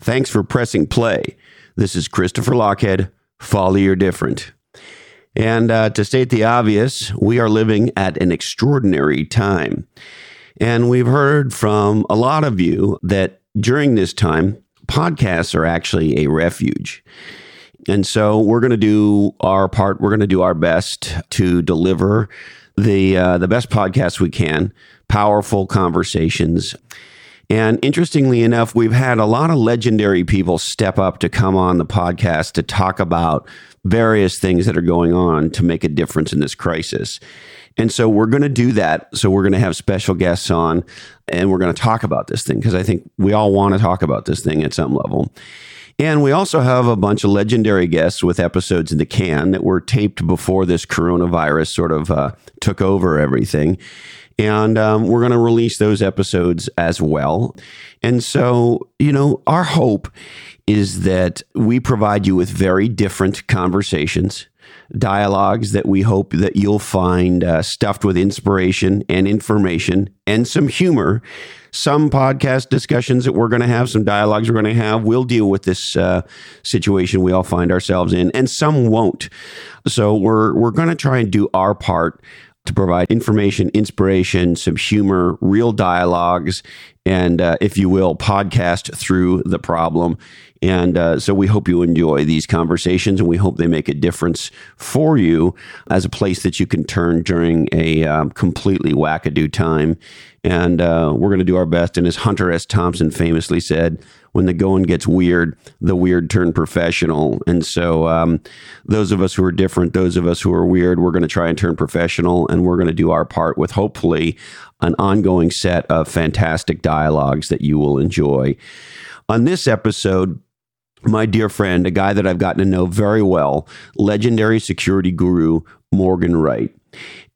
Thanks for pressing play. This is Christopher Lochhead. Follow your different. And uh, to state the obvious, we are living at an extraordinary time. And we've heard from a lot of you that during this time, podcasts are actually a refuge. And so we're going to do our part. We're going to do our best to deliver the uh, the best podcasts we can, powerful conversations. And interestingly enough, we've had a lot of legendary people step up to come on the podcast to talk about various things that are going on to make a difference in this crisis. And so we're going to do that. So we're going to have special guests on and we're going to talk about this thing because I think we all want to talk about this thing at some level. And we also have a bunch of legendary guests with episodes in the can that were taped before this coronavirus sort of uh, took over everything. And um, we're going to release those episodes as well. And so, you know, our hope is that we provide you with very different conversations dialogues that we hope that you'll find uh, stuffed with inspiration and information and some humor. Some podcast discussions that we're going to have, some dialogues we're going to have, We'll deal with this uh, situation we all find ourselves in, and some won't. So we're we're going to try and do our part to provide information, inspiration, some humor, real dialogues, and, uh, if you will, podcast through the problem. And uh, so we hope you enjoy these conversations and we hope they make a difference for you as a place that you can turn during a um, completely wackadoo time. And uh, we're going to do our best. And as Hunter S. Thompson famously said, when the going gets weird, the weird turn professional. And so, um, those of us who are different, those of us who are weird, we're going to try and turn professional and we're going to do our part with hopefully an ongoing set of fantastic dialogues that you will enjoy. On this episode, my dear friend, a guy that I've gotten to know very well, legendary security guru Morgan Wright.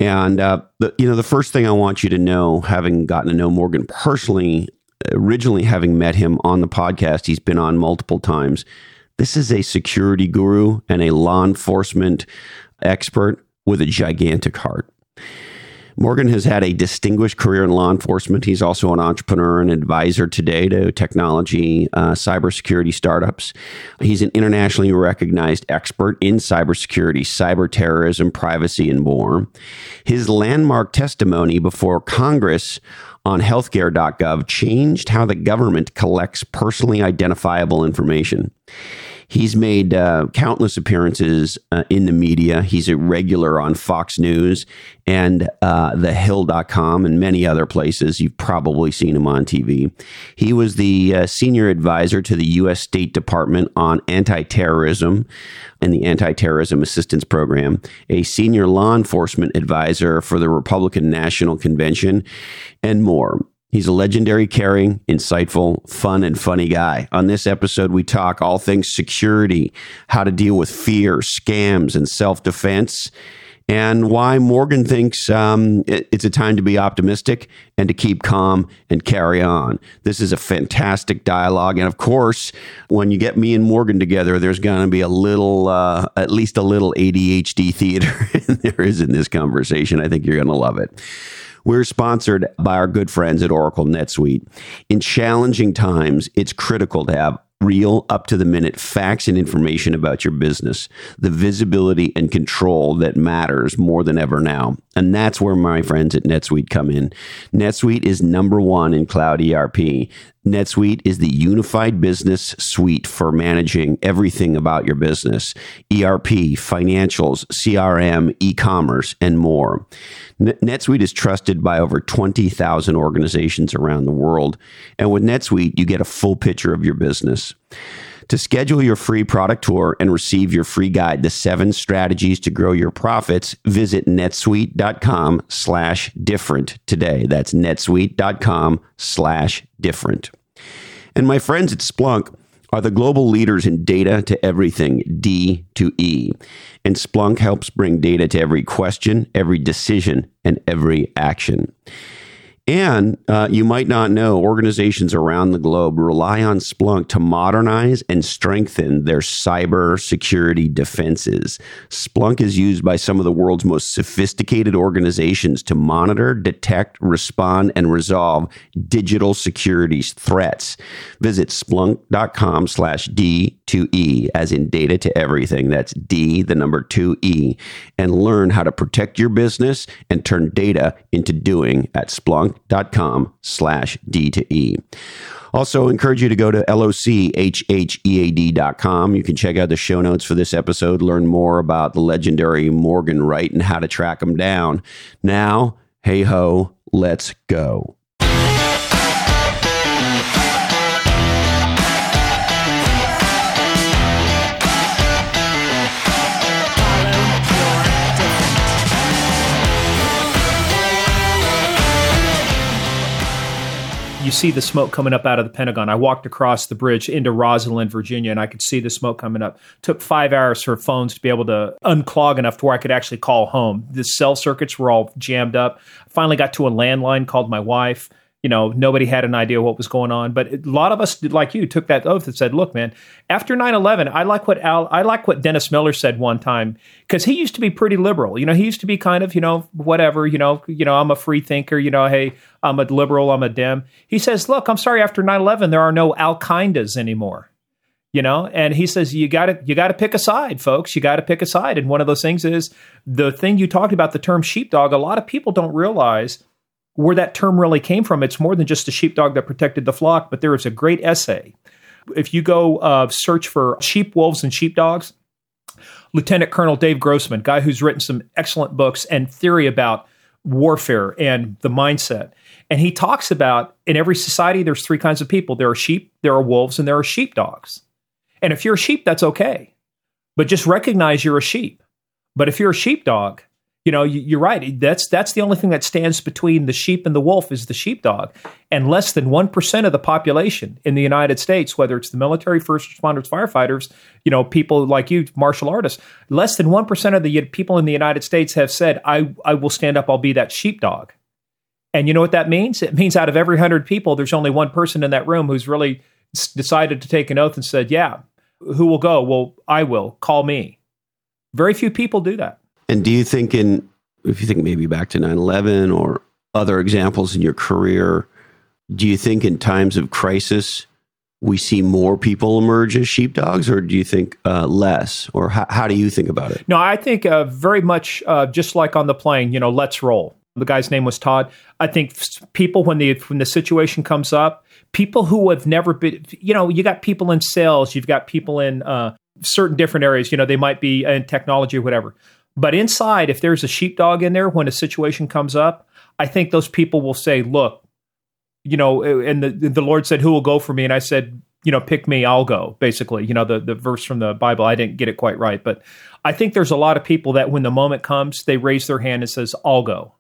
And uh, the, you know, the first thing I want you to know, having gotten to know Morgan personally, originally having met him on the podcast, he's been on multiple times. This is a security guru and a law enforcement expert with a gigantic heart. Morgan has had a distinguished career in law enforcement. He's also an entrepreneur and advisor today to technology, uh, cybersecurity startups. He's an internationally recognized expert in cybersecurity, cyber terrorism, privacy, and more. His landmark testimony before Congress on healthcare.gov changed how the government collects personally identifiable information. He's made uh, countless appearances uh, in the media. He's a regular on Fox News and uh, thehill.com and many other places. You've probably seen him on TV. He was the uh, senior advisor to the U.S. State Department on anti terrorism and the Anti Terrorism Assistance Program, a senior law enforcement advisor for the Republican National Convention, and more. He's a legendary, caring, insightful, fun, and funny guy. On this episode, we talk all things security, how to deal with fear, scams, and self defense, and why Morgan thinks um, it, it's a time to be optimistic and to keep calm and carry on. This is a fantastic dialogue. And of course, when you get me and Morgan together, there's going to be a little, uh, at least a little ADHD theater there is in this conversation. I think you're going to love it. We're sponsored by our good friends at Oracle NetSuite. In challenging times, it's critical to have real, up to the minute facts and information about your business, the visibility and control that matters more than ever now. And that's where my friends at NetSuite come in. NetSuite is number one in cloud ERP. NetSuite is the unified business suite for managing everything about your business ERP, financials, CRM, e commerce, and more. NetSuite is trusted by over 20,000 organizations around the world. And with NetSuite, you get a full picture of your business. To schedule your free product tour and receive your free guide to seven strategies to grow your profits, visit netsuite.com slash different today. That's netsuite.com slash different. And my friends at Splunk are the global leaders in data to everything, D to E. And Splunk helps bring data to every question, every decision, and every action. And uh, you might not know organizations around the globe rely on Splunk to modernize and strengthen their cyber security defenses. Splunk is used by some of the world's most sophisticated organizations to monitor, detect, respond, and resolve digital security threats. Visit splunk.com slash D2E, as in data to everything. That's D, the number 2E, and learn how to protect your business and turn data into doing at Splunk com slash D to E. Also, encourage you to go to lochhead.com. You can check out the show notes for this episode, learn more about the legendary Morgan Wright and how to track him down. Now, hey ho, let's go. You see the smoke coming up out of the Pentagon. I walked across the bridge into Rosslyn, Virginia, and I could see the smoke coming up. Took five hours for phones to be able to unclog enough to where I could actually call home. The cell circuits were all jammed up. Finally got to a landline, called my wife you know, nobody had an idea what was going on. But a lot of us, like you, took that oath and said, "Look, man, after 9/11, I like what Al, I like what Dennis Miller said one time because he used to be pretty liberal. You know, he used to be kind of, you know, whatever. You know, you know, I'm a free thinker. You know, hey, I'm a liberal. I'm a Dem. He says, "Look, I'm sorry. After 9/11, there are no Al Qaeda's anymore." you know and he says you got to you got to pick a side folks you got to pick a side and one of those things is the thing you talked about the term sheepdog a lot of people don't realize where that term really came from. It's more than just a sheepdog that protected the flock, but there is a great essay. If you go uh, search for sheep, wolves, and sheepdogs, Lieutenant Colonel Dave Grossman, guy who's written some excellent books and theory about warfare and the mindset. And he talks about in every society, there's three kinds of people there are sheep, there are wolves, and there are sheepdogs. And if you're a sheep, that's okay. But just recognize you're a sheep. But if you're a sheepdog, you know you're right. That's that's the only thing that stands between the sheep and the wolf is the sheepdog. And less than 1% of the population in the united states whether it's the military first responders firefighters you know people like you martial artists less than 1% of the people in the united states have said i i will stand up. I'll be that sheepdog. And you know what that means? It means out of every 100 people there's only one person in that room who's really decided to take an oath and said yeah who will go? Well i will. Call me. Very few people do that and do you think in if you think maybe back to 9/11 or other examples in your career, do you think in times of crisis we see more people emerge as sheepdogs, or do you think uh, less? Or how, how, do you think about it? No, I think uh, very much uh, just like on the plane. You know, let's roll. The guy's name was Todd. I think people when the when the situation comes up, people who have never been, you know, you got people in sales, you've got people in uh, certain different areas. You know, they might be in technology or whatever but inside, if there's a sheepdog in there when a situation comes up, I think those people will say, look, you know, and the, the Lord said, who will go for me? And I said, you know, pick me, I'll go, basically. You know, the, the verse from the Bible, I didn't get it quite right. But I think there's a lot of people that when the moment comes, they raise their hand and says, I'll go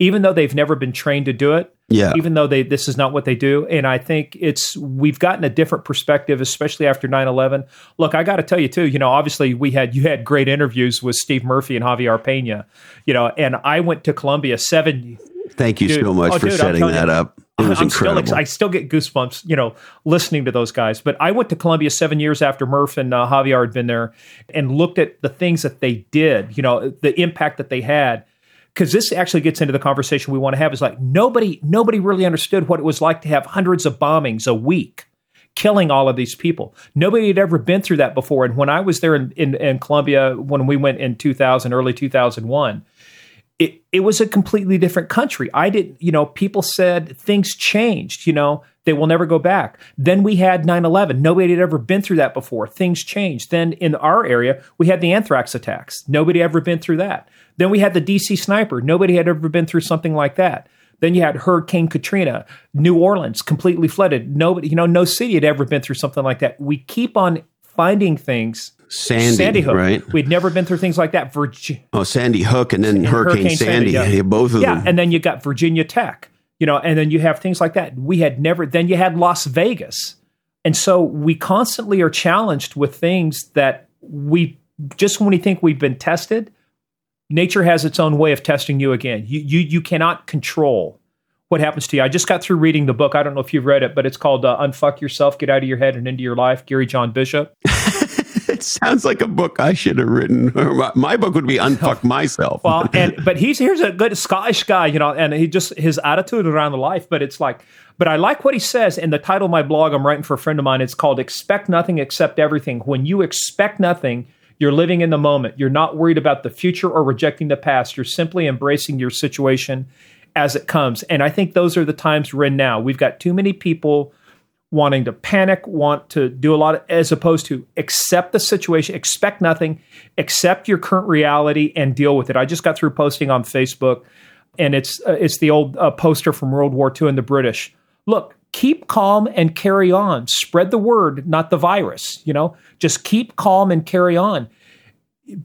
even though they've never been trained to do it. Yeah. Even though they this is not what they do. And I think it's we've gotten a different perspective, especially after 9-11. Look, I gotta tell you too, you know, obviously we had you had great interviews with Steve Murphy and Javier Pena, you know, and I went to Colombia seven Thank you dude, so much oh, for dude, setting that you, up. It was I'm incredible. Still, I still get goosebumps, you know, listening to those guys. But I went to Colombia seven years after Murph and uh, Javier had been there, and looked at the things that they did. You know, the impact that they had because this actually gets into the conversation we want to have is like nobody nobody really understood what it was like to have hundreds of bombings a week killing all of these people. Nobody had ever been through that before. And when i was there in, in, in Colombia when we went in 2000 early 2001 it, it was a completely different country. I didn't you know people said things changed you know they will never go back then we had 9-11 nobody had ever been through that before things changed then in our area we had the anthrax attacks nobody had ever been through that then we had the DC sniper. Nobody had ever been through something like that. Then you had Hurricane Katrina, New Orleans completely flooded. Nobody, you know, no city had ever been through something like that. We keep on finding things. Sandy, Sandy Hook, right? We'd never been through things like that. Virgi- oh, Sandy Hook, and then and Hurricane, Hurricane, Sandy. Sandy yeah. yeah. both of them. yeah, them. and then you got Virginia Tech, you know, and then you have things like that. We had never. Then you had Las Vegas, and so we constantly are challenged with things that we just when we think we've been tested nature has its own way of testing you again. You, you, you cannot control what happens to you. I just got through reading the book. I don't know if you've read it, but it's called uh, Unfuck Yourself, Get Out of Your Head and Into Your Life, Gary John Bishop. it sounds like a book I should have written. My book would be Unfuck Myself. well, and but he's here's a good Scottish guy, you know, and he just his attitude around the life, but it's like but I like what he says in the title of my blog I'm writing for a friend of mine. It's called Expect Nothing, Accept Everything. When you expect nothing, you're living in the moment. You're not worried about the future or rejecting the past. You're simply embracing your situation as it comes. And I think those are the times we're in now. We've got too many people wanting to panic, want to do a lot of, as opposed to accept the situation, expect nothing, accept your current reality and deal with it. I just got through posting on Facebook and it's uh, it's the old uh, poster from World War II and the British. Look, keep calm and carry on. Spread the word, not the virus, you know? Just keep calm and carry on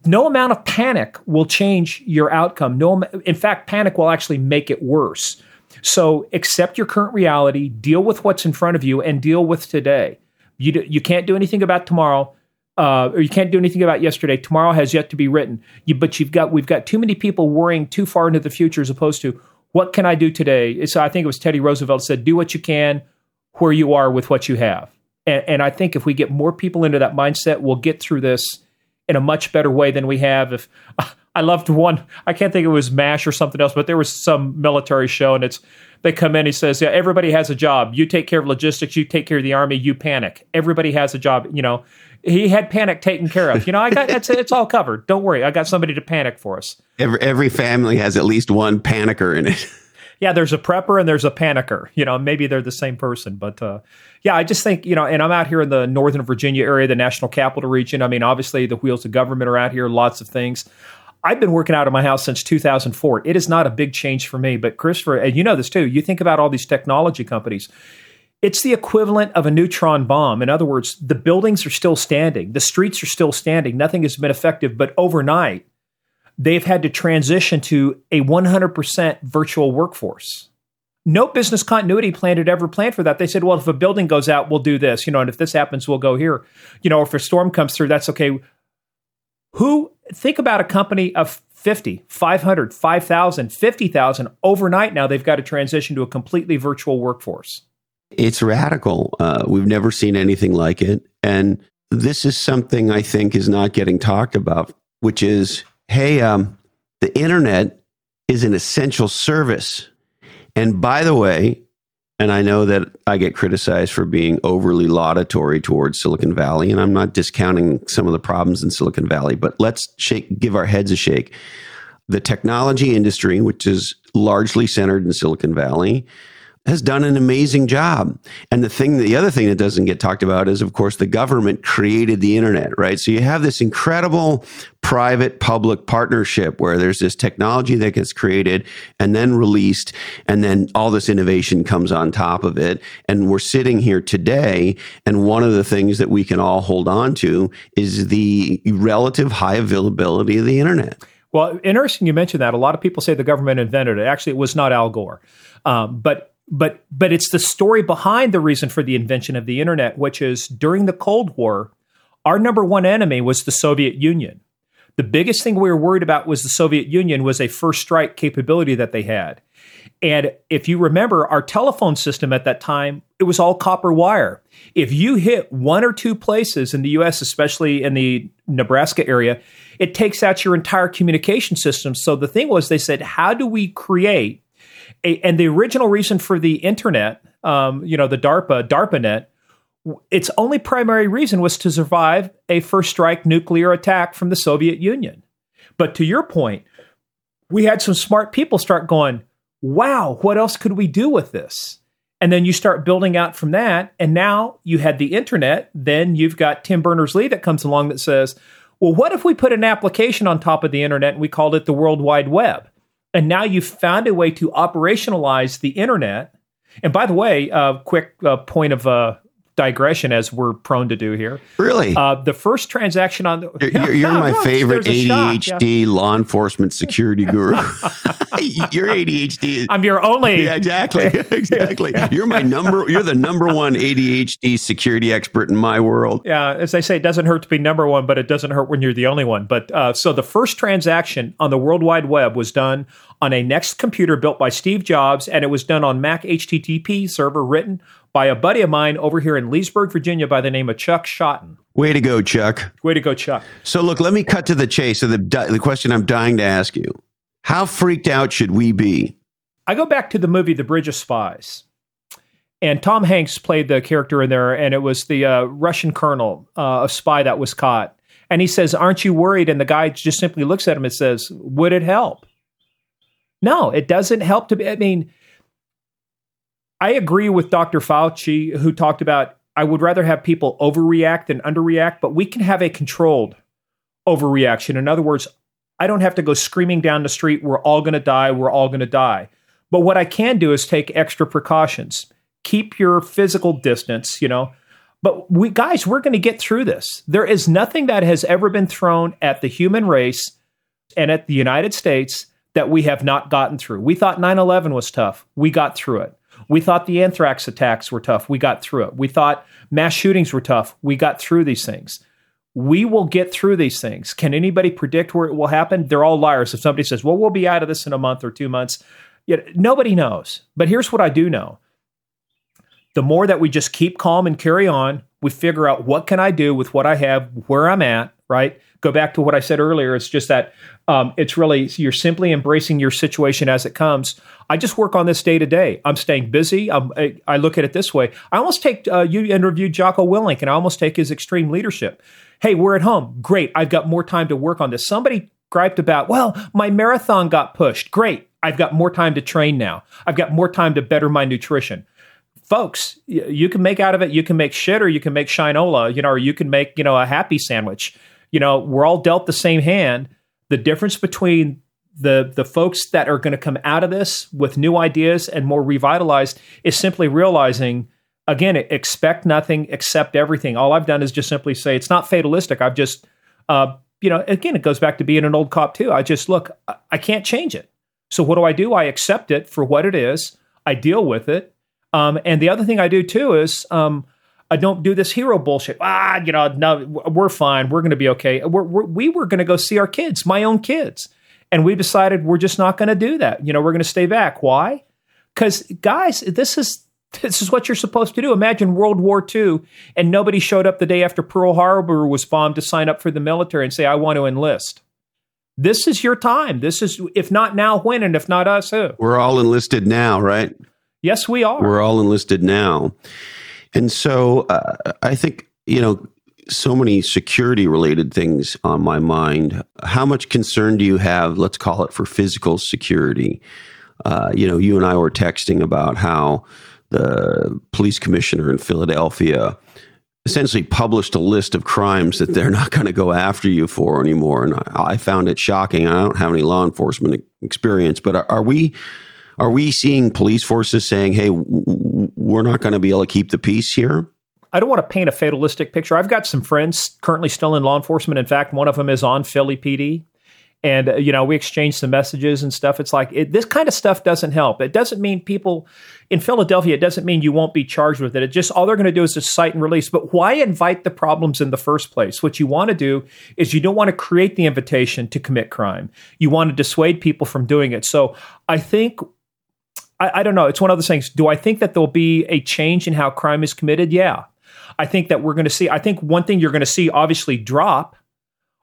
no amount of panic will change your outcome. No, in fact, panic will actually make it worse. So accept your current reality, deal with what's in front of you, and deal with today. You do, you can't do anything about tomorrow, uh, or you can't do anything about yesterday. Tomorrow has yet to be written. You, but you've got we've got too many people worrying too far into the future as opposed to what can I do today. So I think it was Teddy Roosevelt said, "Do what you can, where you are with what you have." And, and I think if we get more people into that mindset, we'll get through this in a much better way than we have. If I loved one, I can't think it was MASH or something else, but there was some military show, and it's they come in. He says, "Yeah, everybody has a job. You take care of logistics. You take care of the army. You panic. Everybody has a job. You know." He had panic taken care of. You know, I got it's it's all covered. Don't worry, I got somebody to panic for us. Every every family has at least one panicker in it. yeah, there's a prepper and there's a panicker. You know, maybe they're the same person, but uh, yeah, I just think you know, and I'm out here in the Northern Virginia area, the National Capital Region. I mean, obviously the wheels of government are out here, lots of things. I've been working out of my house since 2004. It is not a big change for me, but Christopher, and you know this too. You think about all these technology companies. It's the equivalent of a neutron bomb. In other words, the buildings are still standing, the streets are still standing, nothing has been effective, but overnight they've had to transition to a 100% virtual workforce. No business continuity plan had ever planned for that. They said, well, if a building goes out, we'll do this, you know, and if this happens, we'll go here. You know, if a storm comes through, that's okay. Who, think about a company of 50, 500, 5,000, 50,000 overnight now, they've got to transition to a completely virtual workforce. It's radical. Uh, we've never seen anything like it. And this is something I think is not getting talked about, which is hey, um, the internet is an essential service. And by the way, and I know that I get criticized for being overly laudatory towards Silicon Valley, and I'm not discounting some of the problems in Silicon Valley, but let's shake, give our heads a shake. The technology industry, which is largely centered in Silicon Valley, has done an amazing job. And the thing, the other thing that doesn't get talked about is, of course, the government created the internet, right? So you have this incredible private public partnership where there's this technology that gets created and then released, and then all this innovation comes on top of it. And we're sitting here today, and one of the things that we can all hold on to is the relative high availability of the internet. Well, interesting you mentioned that. A lot of people say the government invented it. Actually, it was not Al Gore. Um, but but but it's the story behind the reason for the invention of the internet, which is during the Cold War, our number one enemy was the Soviet Union. The biggest thing we were worried about was the Soviet Union was a first strike capability that they had. And if you remember our telephone system at that time, it was all copper wire. If you hit one or two places in the US, especially in the Nebraska area, it takes out your entire communication system. So the thing was, they said, how do we create a, and the original reason for the internet, um, you know, the DARPA, DARPANET, its only primary reason was to survive a first strike nuclear attack from the Soviet Union. But to your point, we had some smart people start going, wow, what else could we do with this? And then you start building out from that. And now you had the internet. Then you've got Tim Berners Lee that comes along that says, well, what if we put an application on top of the internet and we called it the World Wide Web? And now you've found a way to operationalize the internet. And by the way, uh, quick uh, point of uh, digression as we're prone to do here. Really? Uh, the first transaction on the you're, you're, my no, favorite there's a shock, yeah. ADHD law enforcement security guru. your ADHD. I'm your only. yeah, exactly. Exactly. You're my number. You're the number one ADHD security expert in my world. Yeah, as they say, it doesn't hurt to be number one, but it doesn't hurt when you're the only one. But uh, so the first transaction on the World Wide Web was done on a Next computer built by Steve Jobs, and it was done on Mac HTTP server written by a buddy of mine over here in Leesburg, Virginia, by the name of Chuck Shotton. Way to go, Chuck. Way to go, Chuck! So, look, let me cut to the chase of the, the question I'm dying to ask you. How freaked out should we be? I go back to the movie The Bridge of Spies. And Tom Hanks played the character in there, and it was the uh, Russian colonel, uh, a spy that was caught. And he says, Aren't you worried? And the guy just simply looks at him and says, Would it help? No, it doesn't help to be. I mean, I agree with Dr. Fauci, who talked about I would rather have people overreact than underreact, but we can have a controlled overreaction. In other words, I don't have to go screaming down the street, we're all going to die, we're all going to die. But what I can do is take extra precautions. Keep your physical distance, you know. But we guys, we're going to get through this. There is nothing that has ever been thrown at the human race and at the United States that we have not gotten through. We thought 9/11 was tough. We got through it. We thought the anthrax attacks were tough. We got through it. We thought mass shootings were tough. We got through these things. We will get through these things. Can anybody predict where it will happen? They're all liars. If somebody says, "Well, we'll be out of this in a month or 2 months," yet nobody knows. But here's what I do know. The more that we just keep calm and carry on, we figure out what can I do with what I have, where I'm at, right? Go back to what I said earlier. It's just that um, it's really you're simply embracing your situation as it comes. I just work on this day to day. I'm staying busy. I'm, I, I look at it this way. I almost take uh, you interviewed Jocko Willink, and I almost take his extreme leadership. Hey, we're at home. Great. I've got more time to work on this. Somebody griped about, well, my marathon got pushed. Great. I've got more time to train now. I've got more time to better my nutrition folks, you can make out of it. You can make shit, or you can make shinola, you know, or you can make you know a happy sandwich. You know, we're all dealt the same hand. The difference between the the folks that are going to come out of this with new ideas and more revitalized is simply realizing again expect nothing accept everything. All i've done is just simply say it's not fatalistic. I've just uh, you know again it goes back to being an old cop too. I just look I, can't change it. So what do i do? I accept it for what it is. I deal with it. Um, and the other thing I do too is um, I don't do this hero bullshit. Ah, you know, no, we're fine. We're going to be okay. We're, we're, we were going to go see our kids, my own kids, and we decided we're just not going to do that. You know, we're going to stay back. Why? Because guys, this is this is what you're supposed to do. Imagine World War II and nobody showed up the day after Pearl Harbor was bombed to sign up for the military and say, "I want to enlist." This is your time. This is if not now, when, and if not us, who? We're all enlisted now, right? Yes, we are. We're all enlisted now. And so uh, I think, you know, so many security related things on my mind. How much concern do you have, let's call it for physical security? Uh, you know, you and I were texting about how the police commissioner in Philadelphia essentially published a list of crimes that they're not going to go after you for anymore. And I, I, found it shocking. I don't have any law enforcement experience, but are, are we are we seeing police forces saying, "Hey, we're not going to be able to keep the peace here"? I don't want to paint a fatalistic picture. I've got some friends currently still in law enforcement. In fact, one of them is on Philly PD. And, you know, we exchange some messages and stuff. It's like it, this kind of stuff doesn't help. It doesn't mean people in Philadelphia, it doesn't mean you won't be charged with it. It just all they're going to do is just cite and release. But why invite the problems in the first place? What you want to do is you don't want to create the invitation to commit crime. You want to dissuade people from doing it. So I think I, I, don't know. It's one of those things. Do I think that there'll be a change in how crime is committed? Yeah. I think that we're going to see. I think one thing you're going to see obviously drop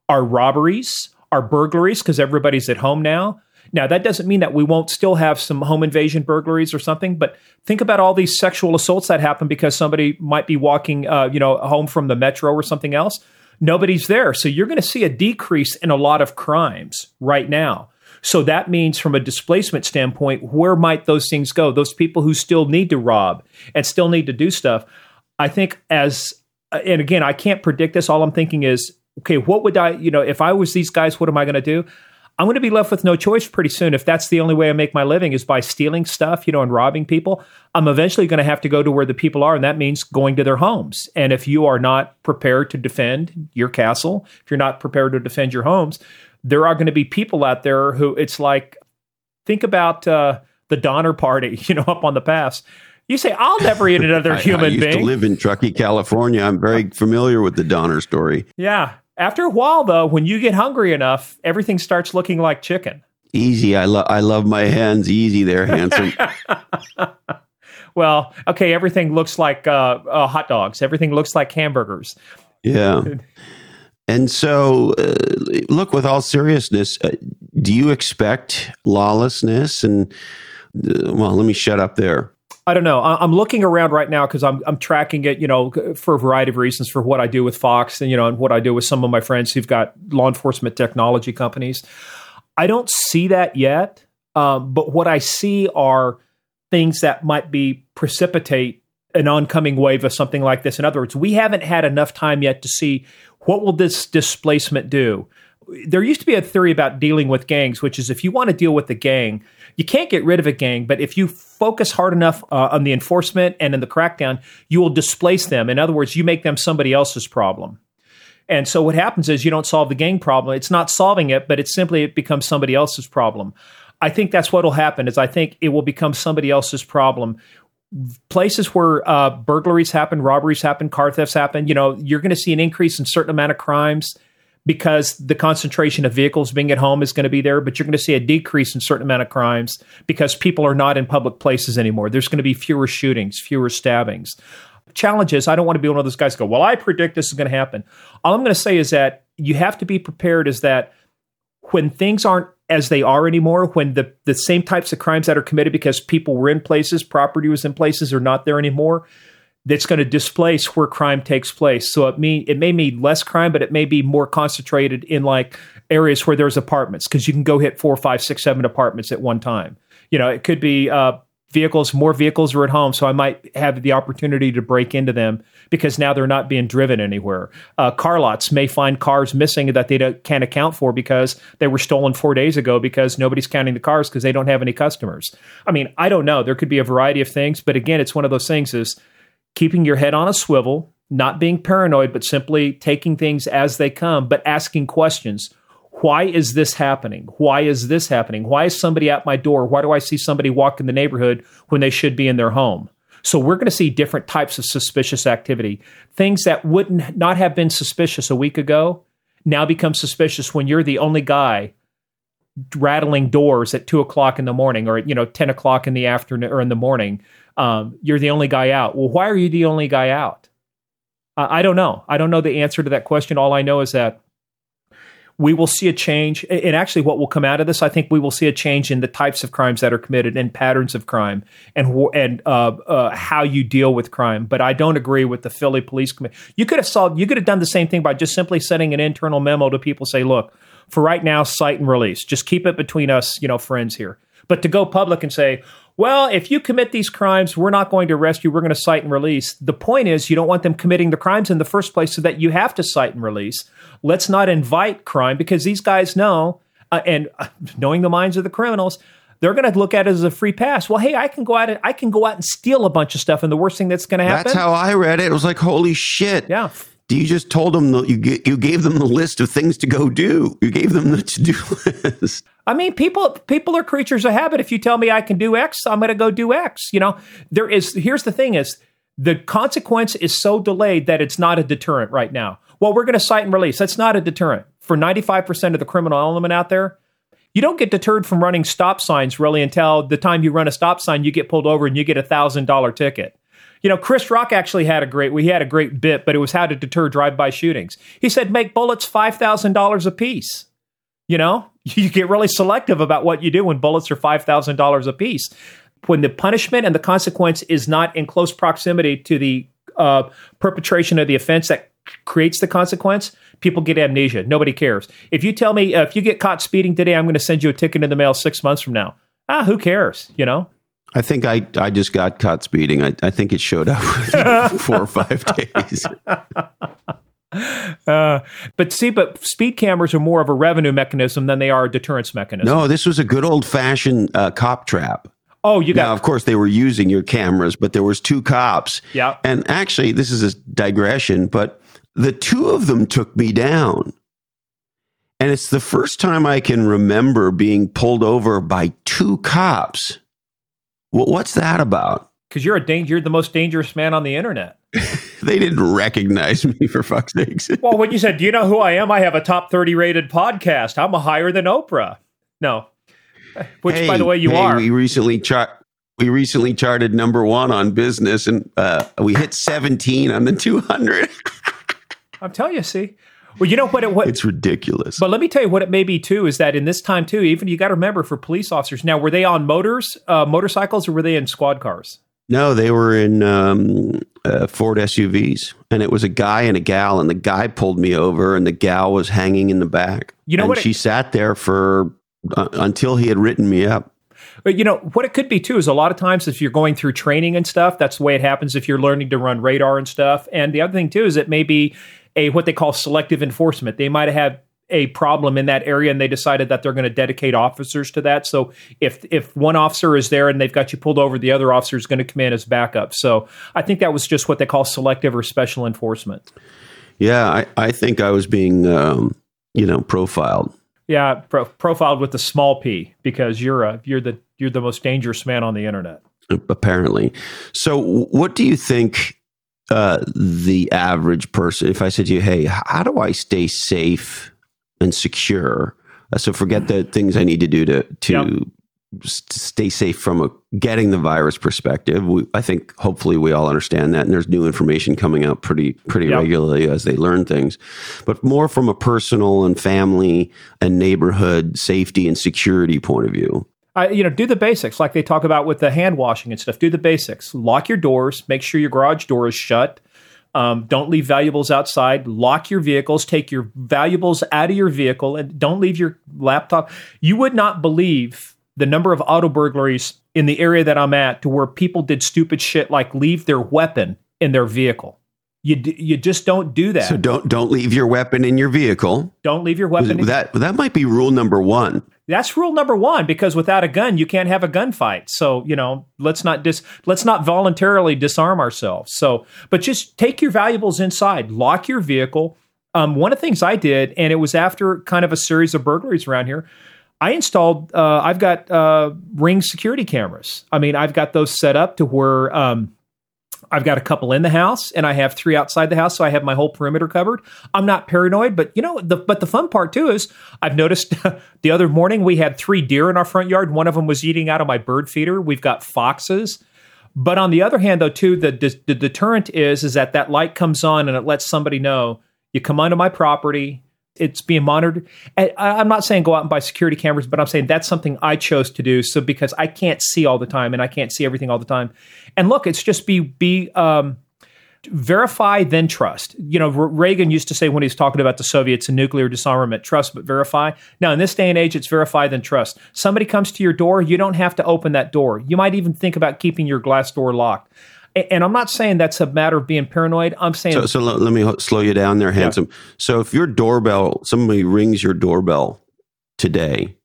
are robberies, are burglaries, because everybody's at home now. Now, that doesn't mean that we won't still have some home invasion burglaries or something, but think about all these sexual assaults that happen because somebody might be walking, uh, you know, home from the metro or something else. Nobody's there. So you're going to see a decrease in a lot of crimes right now. So that means, from a displacement standpoint, where might those things go? Those people who still need to rob and still need to do stuff. I think, as, and again, I can't predict this. All I'm thinking is, okay, what would I, you know, if I was these guys, what am I going to do? I'm going to be left with no choice pretty soon. If that's the only way I make my living is by stealing stuff, you know, and robbing people, I'm eventually going to have to go to where the people are. And that means going to their homes. And if you are not prepared to defend your castle, if you're not prepared to defend your homes, there are going to be people out there who it's like, think about uh, the Donner Party, you know, up on the pass. You say, I'll never eat another human I, I used being. to live in Truckee, California. I'm very familiar with the Donner story. Yeah. After a while, though, when you get hungry enough, everything starts looking like chicken. Easy. I, love. I love my hands. Easy there, handsome. well, okay, everything looks like uh, uh, hot dogs. Everything looks like hamburgers. Yeah. And so, uh, look, with all seriousness, uh, do you expect lawlessness? And, uh, well, let me shut up there. I don't know. I'm looking around right now because I'm I'm tracking it, you know, for a variety of reasons for what I do with Fox and you know and what I do with some of my friends who've got law enforcement technology companies. I don't see that yet, um, but what I see are things that might be precipitate an oncoming wave of something like this. In other words, we haven't had enough time yet to see what will this displacement do. There used to be a theory about dealing with gangs, which is if you want to deal with the gang, you can't get rid of a gang, but if you focus hard enough uh, on the enforcement and in the crackdown, you will displace them. In other words, you make them somebody else's problem. And so what happens is you don't solve the gang problem. It's not solving it, but it's simply it becomes somebody else's problem. I think that's what will happen. Is I think it will become somebody else's problem. Places where uh, burglaries happen, robberies happen, car thefts happen. You know, you're going to see an increase in certain amount of crimes because the concentration of vehicles being at home is going to be there, but you're going to see a decrease in certain amount of crimes because people are not in public places anymore. There's going to be fewer shootings, fewer stabbings. Challenges. I don't want to be one of those guys go, well, I predict this is going to happen. All I'm going to say is that you have to be prepared is that when things aren't as they are anymore, when the, the same types of crimes that are committed because people were in places, property was in places, are not there anymore, that's going to displace where crime takes place. So it mean it may mean less crime, but it may be more concentrated in like areas where there's apartments because you can go hit four, five, six, seven apartments at one time. You know, it could be uh, vehicles. More vehicles are at home, so I might have the opportunity to break into them because now they're not being driven anywhere. Uh, car lots may find cars missing that they can't account for because they were stolen four days ago because nobody's counting the cars because they don't have any customers. I mean, I don't know. There could be a variety of things, but again, it's one of those things is keeping your head on a swivel, not being paranoid, but simply taking things as they come, but asking questions. Why is this happening? Why is this happening? Why is somebody at my door? Why do I see somebody walk in the neighborhood when they should be in their home? So we're going to see different types of suspicious activity. Things that would not have been suspicious a week ago now become suspicious when you're the only guy rattling doors at two o'clock in the morning or you know ten o'clock in the afternoon or in the morning um, you're the only guy out. Well, why are you the only guy out? Uh, I don't know. I don't know the answer to that question. All I know is that we will see a change. And actually, what will come out of this, I think we will see a change in the types of crimes that are committed and patterns of crime and and uh, uh, how you deal with crime. But I don't agree with the Philly Police Committee. You could have solved. You could have done the same thing by just simply sending an internal memo to people. Say, look, for right now, cite and release. Just keep it between us, you know, friends here. But to go public and say, well, if you commit these crimes, we're not going to arrest you. We're going to cite and release. The point is, you don't want them committing the crimes in the first place so that you have to cite and release. Let's not invite crime because these guys know, uh, and uh, knowing the minds of the criminals, they're going to look at it as a free pass. Well, hey, I can go out and I can go out and steal a bunch of stuff, and the worst thing that's going to happen. That's how I read it. It was like, holy shit. Yeah. You just told them the, you you gave them the list of things to go do. You gave them the to do list. I mean, people people are creatures of habit. If you tell me I can do X, I'm going to go do X. You know, there is. Here's the thing: is the consequence is so delayed that it's not a deterrent right now. Well, we're going to cite and release. That's not a deterrent for 95 percent of the criminal element out there. You don't get deterred from running stop signs really until the time you run a stop sign, you get pulled over and you get a thousand dollar ticket. You know, Chris Rock actually had a great we had a great bit, but it was how to deter drive-by shootings. He said make bullets five thousand dollars a piece. You know, you get really selective about what you do when bullets are $5,000 a piece. When the punishment and the consequence is not in close proximity to the uh, perpetration of the offense that creates the consequence, people get amnesia. Nobody cares. If you tell me, uh, if you get caught speeding today, I'm going to send you a ticket in the mail six months from now. Ah, who cares? You know? I think I, I just got caught speeding. I, I think it showed up four or five days. Uh, but see, but speed cameras are more of a revenue mechanism than they are a deterrence mechanism. No, this was a good old fashioned uh, cop trap. Oh, you got. Now, of course, they were using your cameras, but there was two cops. Yeah. And actually, this is a digression, but the two of them took me down. And it's the first time I can remember being pulled over by two cops. Well, what's that about? Because you're a dang- you're the most dangerous man on the internet. they didn't recognize me for fuck's sakes. well, when you said, "Do you know who I am?" I have a top thirty rated podcast. I'm a higher than Oprah. No, which, hey, by the way, you hey, are. We recently chart. We recently charted number one on business, and uh, we hit 17 on the 200. I'm telling you, see. Well, you know what? It, what it's ridiculous. But let me tell you what it may be too is that in this time too, even you got to remember for police officers. Now, were they on motors, uh, motorcycles, or were they in squad cars? No, they were in um, uh, Ford SUVs, and it was a guy and a gal, and the guy pulled me over, and the gal was hanging in the back. You know and what? She it, sat there for uh, until he had written me up. But you know what it could be too is a lot of times if you're going through training and stuff, that's the way it happens. If you're learning to run radar and stuff, and the other thing too is it may be a what they call selective enforcement. They might have a problem in that area and they decided that they're going to dedicate officers to that. So if if one officer is there and they've got you pulled over, the other officer is going to come in as backup. So I think that was just what they call selective or special enforcement. Yeah, I, I think I was being um, you know profiled. Yeah, pro- profiled with the small p because you're a you're the you're the most dangerous man on the internet. Apparently. So what do you think uh, the average person, if I said to you, hey, how do I stay safe and secure? Uh, so forget the things I need to do to, to yep. stay safe from a getting the virus perspective. We, I think hopefully we all understand that. And there's new information coming out pretty, pretty yep. regularly as they learn things, but more from a personal and family and neighborhood safety and security point of view. Uh, you know, do the basics like they talk about with the hand washing and stuff. Do the basics. Lock your doors. Make sure your garage door is shut. Um, don't leave valuables outside. Lock your vehicles. Take your valuables out of your vehicle and don't leave your laptop. You would not believe the number of auto burglaries in the area that I'm at to where people did stupid shit like leave their weapon in their vehicle. You d- you just don't do that. So don't don't leave your weapon in your vehicle. Don't leave your weapon. In- that that might be rule number one. That's rule number one because without a gun, you can't have a gunfight. So you know, let's not dis let's not voluntarily disarm ourselves. So, but just take your valuables inside, lock your vehicle. Um, one of the things I did, and it was after kind of a series of burglaries around here. I installed. Uh, I've got uh, Ring security cameras. I mean, I've got those set up to where. Um, I've got a couple in the house and I have three outside the house, so I have my whole perimeter covered. I'm not paranoid, but you know, the, but the fun part too is I've noticed the other morning we had three deer in our front yard. One of them was eating out of my bird feeder. We've got foxes. But on the other hand, though, too, the, the, the deterrent is is that that light comes on and it lets somebody know you come onto my property, it's being monitored. And I'm not saying go out and buy security cameras, but I'm saying that's something I chose to do. So because I can't see all the time and I can't see everything all the time. And look, it's just be be um, verify then trust. You know, Reagan used to say when he was talking about the Soviets and nuclear disarmament, trust but verify. Now in this day and age, it's verify then trust. Somebody comes to your door, you don't have to open that door. You might even think about keeping your glass door locked. And I'm not saying that's a matter of being paranoid. I'm saying. So, so let, me slow you down there, handsome. Yeah. So if your doorbell, somebody rings your doorbell today,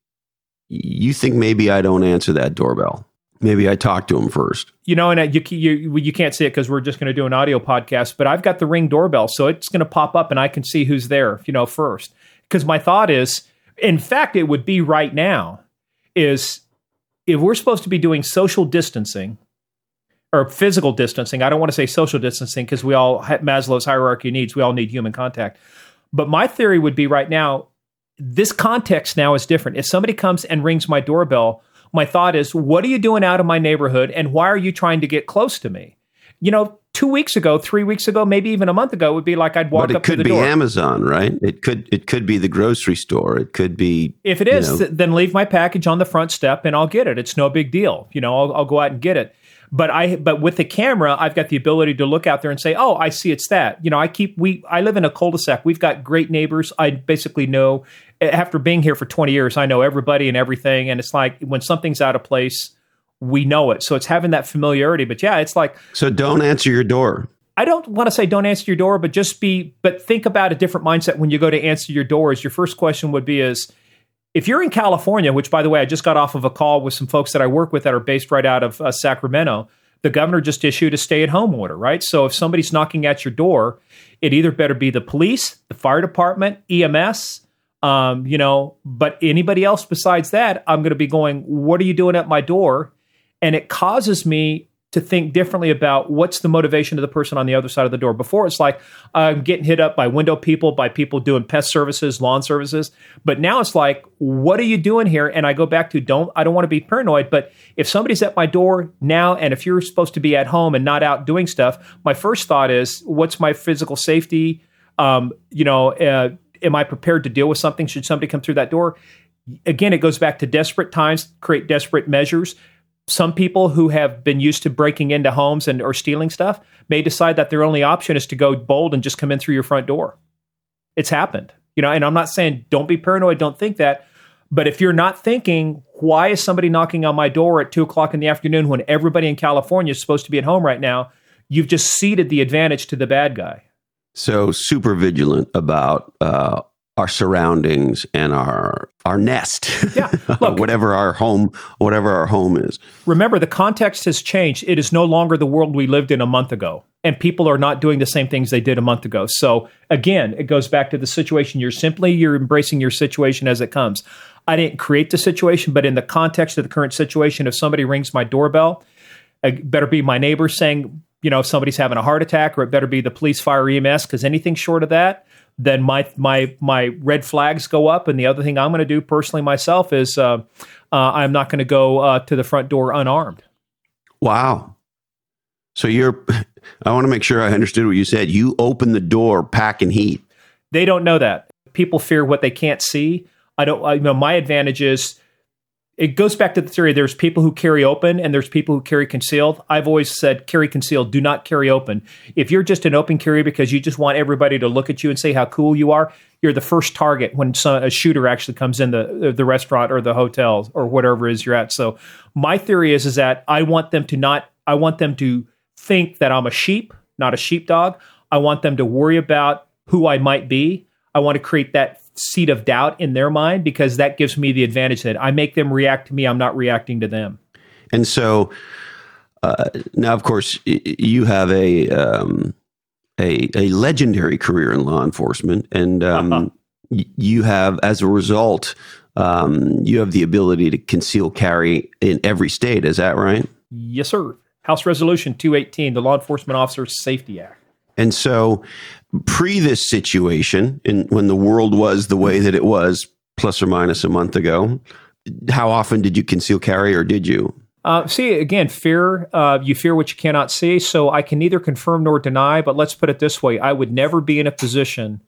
you think maybe I don't answer that doorbell. Maybe I talk to him first. You know, and you you, you can't see it because we're just going to do an audio podcast. But I've got the ring doorbell, so it's going to pop up, and I can see who's there. You know, first because my thought is, in fact, it would be right now is if we're supposed to be doing social distancing or physical distancing. I don't want to say social distancing because we all Maslow's hierarchy needs. We all need human contact. But my theory would be right now, this context now is different. If somebody comes and rings my doorbell, my thought is, what are you doing out of my neighborhood, and why are you trying to get close to me? You know, two weeks ago, three weeks ago, maybe even a month ago, it would be like I'd walk but it up could to the be. Amazon, right? It could it could be the grocery store. It could be if it is, th- then leave my package on the front step and I'll get it. It's no big deal. You know, I'll, I'll go out and get it. But I but with the camera, I've got the ability to look out there and say, "Oh, I see it's that." You know, I keep we I live in a cul-de-sac. We've got great neighbors. I basically know after being here for 20 years, I know everybody and everything and it's like when something's out of place, we know it. So it's having that familiarity. But yeah, it's like So don't answer your door. I don't want to say don't answer your door, but just be, but think about a different mindset when you go to answer your doors. Your first question would be is, if you're in California, which by the way, I just got off of a call with some folks that I work with that are based right out of uh, Sacramento, the governor just issued a stay at home order, right? So if somebody's knocking at your door, it either better be the police, the fire department, EMS, um, you know, but anybody else besides that, I'm going to be going, what are you doing at my door? And it causes me to think differently about what's the motivation of the person on the other side of the door. Before it's like I'm getting hit up by window people, by people doing pest services, lawn services. But now it's like, what are you doing here? And I go back to don't I don't want to be paranoid, but if somebody's at my door now and if you're supposed to be at home and not out doing stuff, my first thought is, what's my physical safety? Um, you know, uh, am I prepared to deal with something should somebody come through that door? Again, it goes back to desperate times, create desperate measures some people who have been used to breaking into homes and or stealing stuff may decide that their only option is to go bold and just come in through your front door. It's happened, you know. And I'm not saying don't be paranoid, don't think that, but if you're not thinking, why is somebody knocking on my door at two o'clock in the afternoon when everybody in California is supposed to be at home right now? You've just ceded the advantage to the bad guy. So super vigilant about uh, our surroundings and our our nest. Yeah, look, whatever our home, whatever our home is. Remember, the context has changed. It is no longer the world we lived in a month ago, and people are not doing the same things they did a month ago. So again, it goes back to the situation. You're simply you're embracing your situation as it comes. I didn't create the situation, but in the context of the current situation, if somebody rings my doorbell, it better be my neighbor saying, you know, if somebody's having a heart attack, or it better be the police, fire, EMS, because anything short of that then my my my red flags go up. And the other thing I'm going to do personally myself is uh, uh, I'm not going to go uh, to the front door unarmed. Wow. So you're. I want to make sure I understood what you said. You open the door, packing heat. They don't know that. People fear what they can't see. I don't. I, you know, my advantage is it goes back to the theory there's people who carry open and there's people who carry concealed. I've always said carry concealed, do not carry open. If you're just an open carry because you just want everybody to look at you and say how cool you are, you're the first target when some, a shooter actually comes in the the restaurant or the hotel or whatever it is you're at. So my theory is is that I want them to not I want them to think that I'm a sheep, not a sheepdog. I want them to worry about who I might be. I want to create that seed of doubt in their mind because that gives me the advantage that I make them react to me. I'm not reacting to them. And so uh, now, of course, you have a um, a, a, legendary career in law enforcement, and um, uh-huh. you have, as a result, um, you have the ability to conceal carry in every state. Is that right? Yes, sir. House Resolution 218, the Law Enforcement Officers Safety Act. And so, pre this situation, and when the world was the way that it was, plus or minus a month ago, how often did you conceal carry, or did you? Uh, see, again, fear. Uh, you fear what you cannot see. So I can neither confirm nor deny. But let's put it this way: I would never be in a position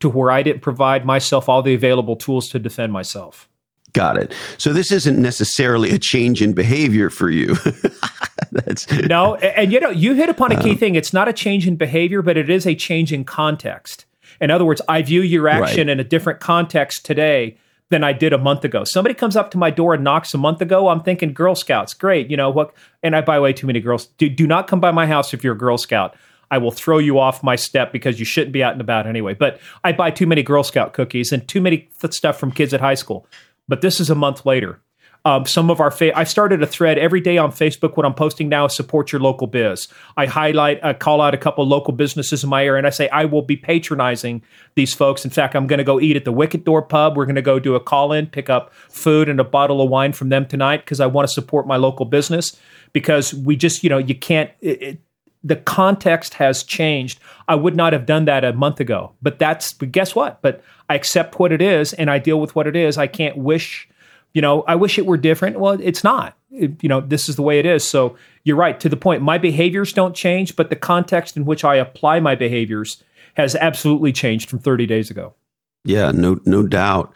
to where I didn't provide myself all the available tools to defend myself. Got it. So this isn't necessarily a change in behavior for you. That's no, and you know, you hit upon a key uh, thing. It's not a change in behavior, but it is a change in context. In other words, I view your action right. in a different context today than I did a month ago. Somebody comes up to my door and knocks a month ago. I'm thinking Girl Scouts, great. You know what? And I buy way too many girls. Do, do not come by my house if you're a Girl Scout. I will throw you off my step because you shouldn't be out and about anyway. But I buy too many Girl Scout cookies and too many stuff from kids at high school but this is a month later. Um, some of our fa- I started a thread every day on Facebook. What I'm posting now is support your local biz. I highlight, I call out a couple local businesses in my area, and I say I will be patronizing these folks. In fact, I'm going to go eat at the Wicket Door Pub. We're going to go do a call in, pick up food and a bottle of wine from them tonight because I want to support my local business. Because we just, you know, you can't. It, it, the context has changed. I would not have done that a month ago, but that's but guess what? But I accept what it is and I deal with what it is. I can't wish, you know, I wish it were different. Well, it's not. It, you know, this is the way it is. So you're right to the point. My behaviors don't change, but the context in which I apply my behaviors has absolutely changed from 30 days ago. Yeah, no, no doubt.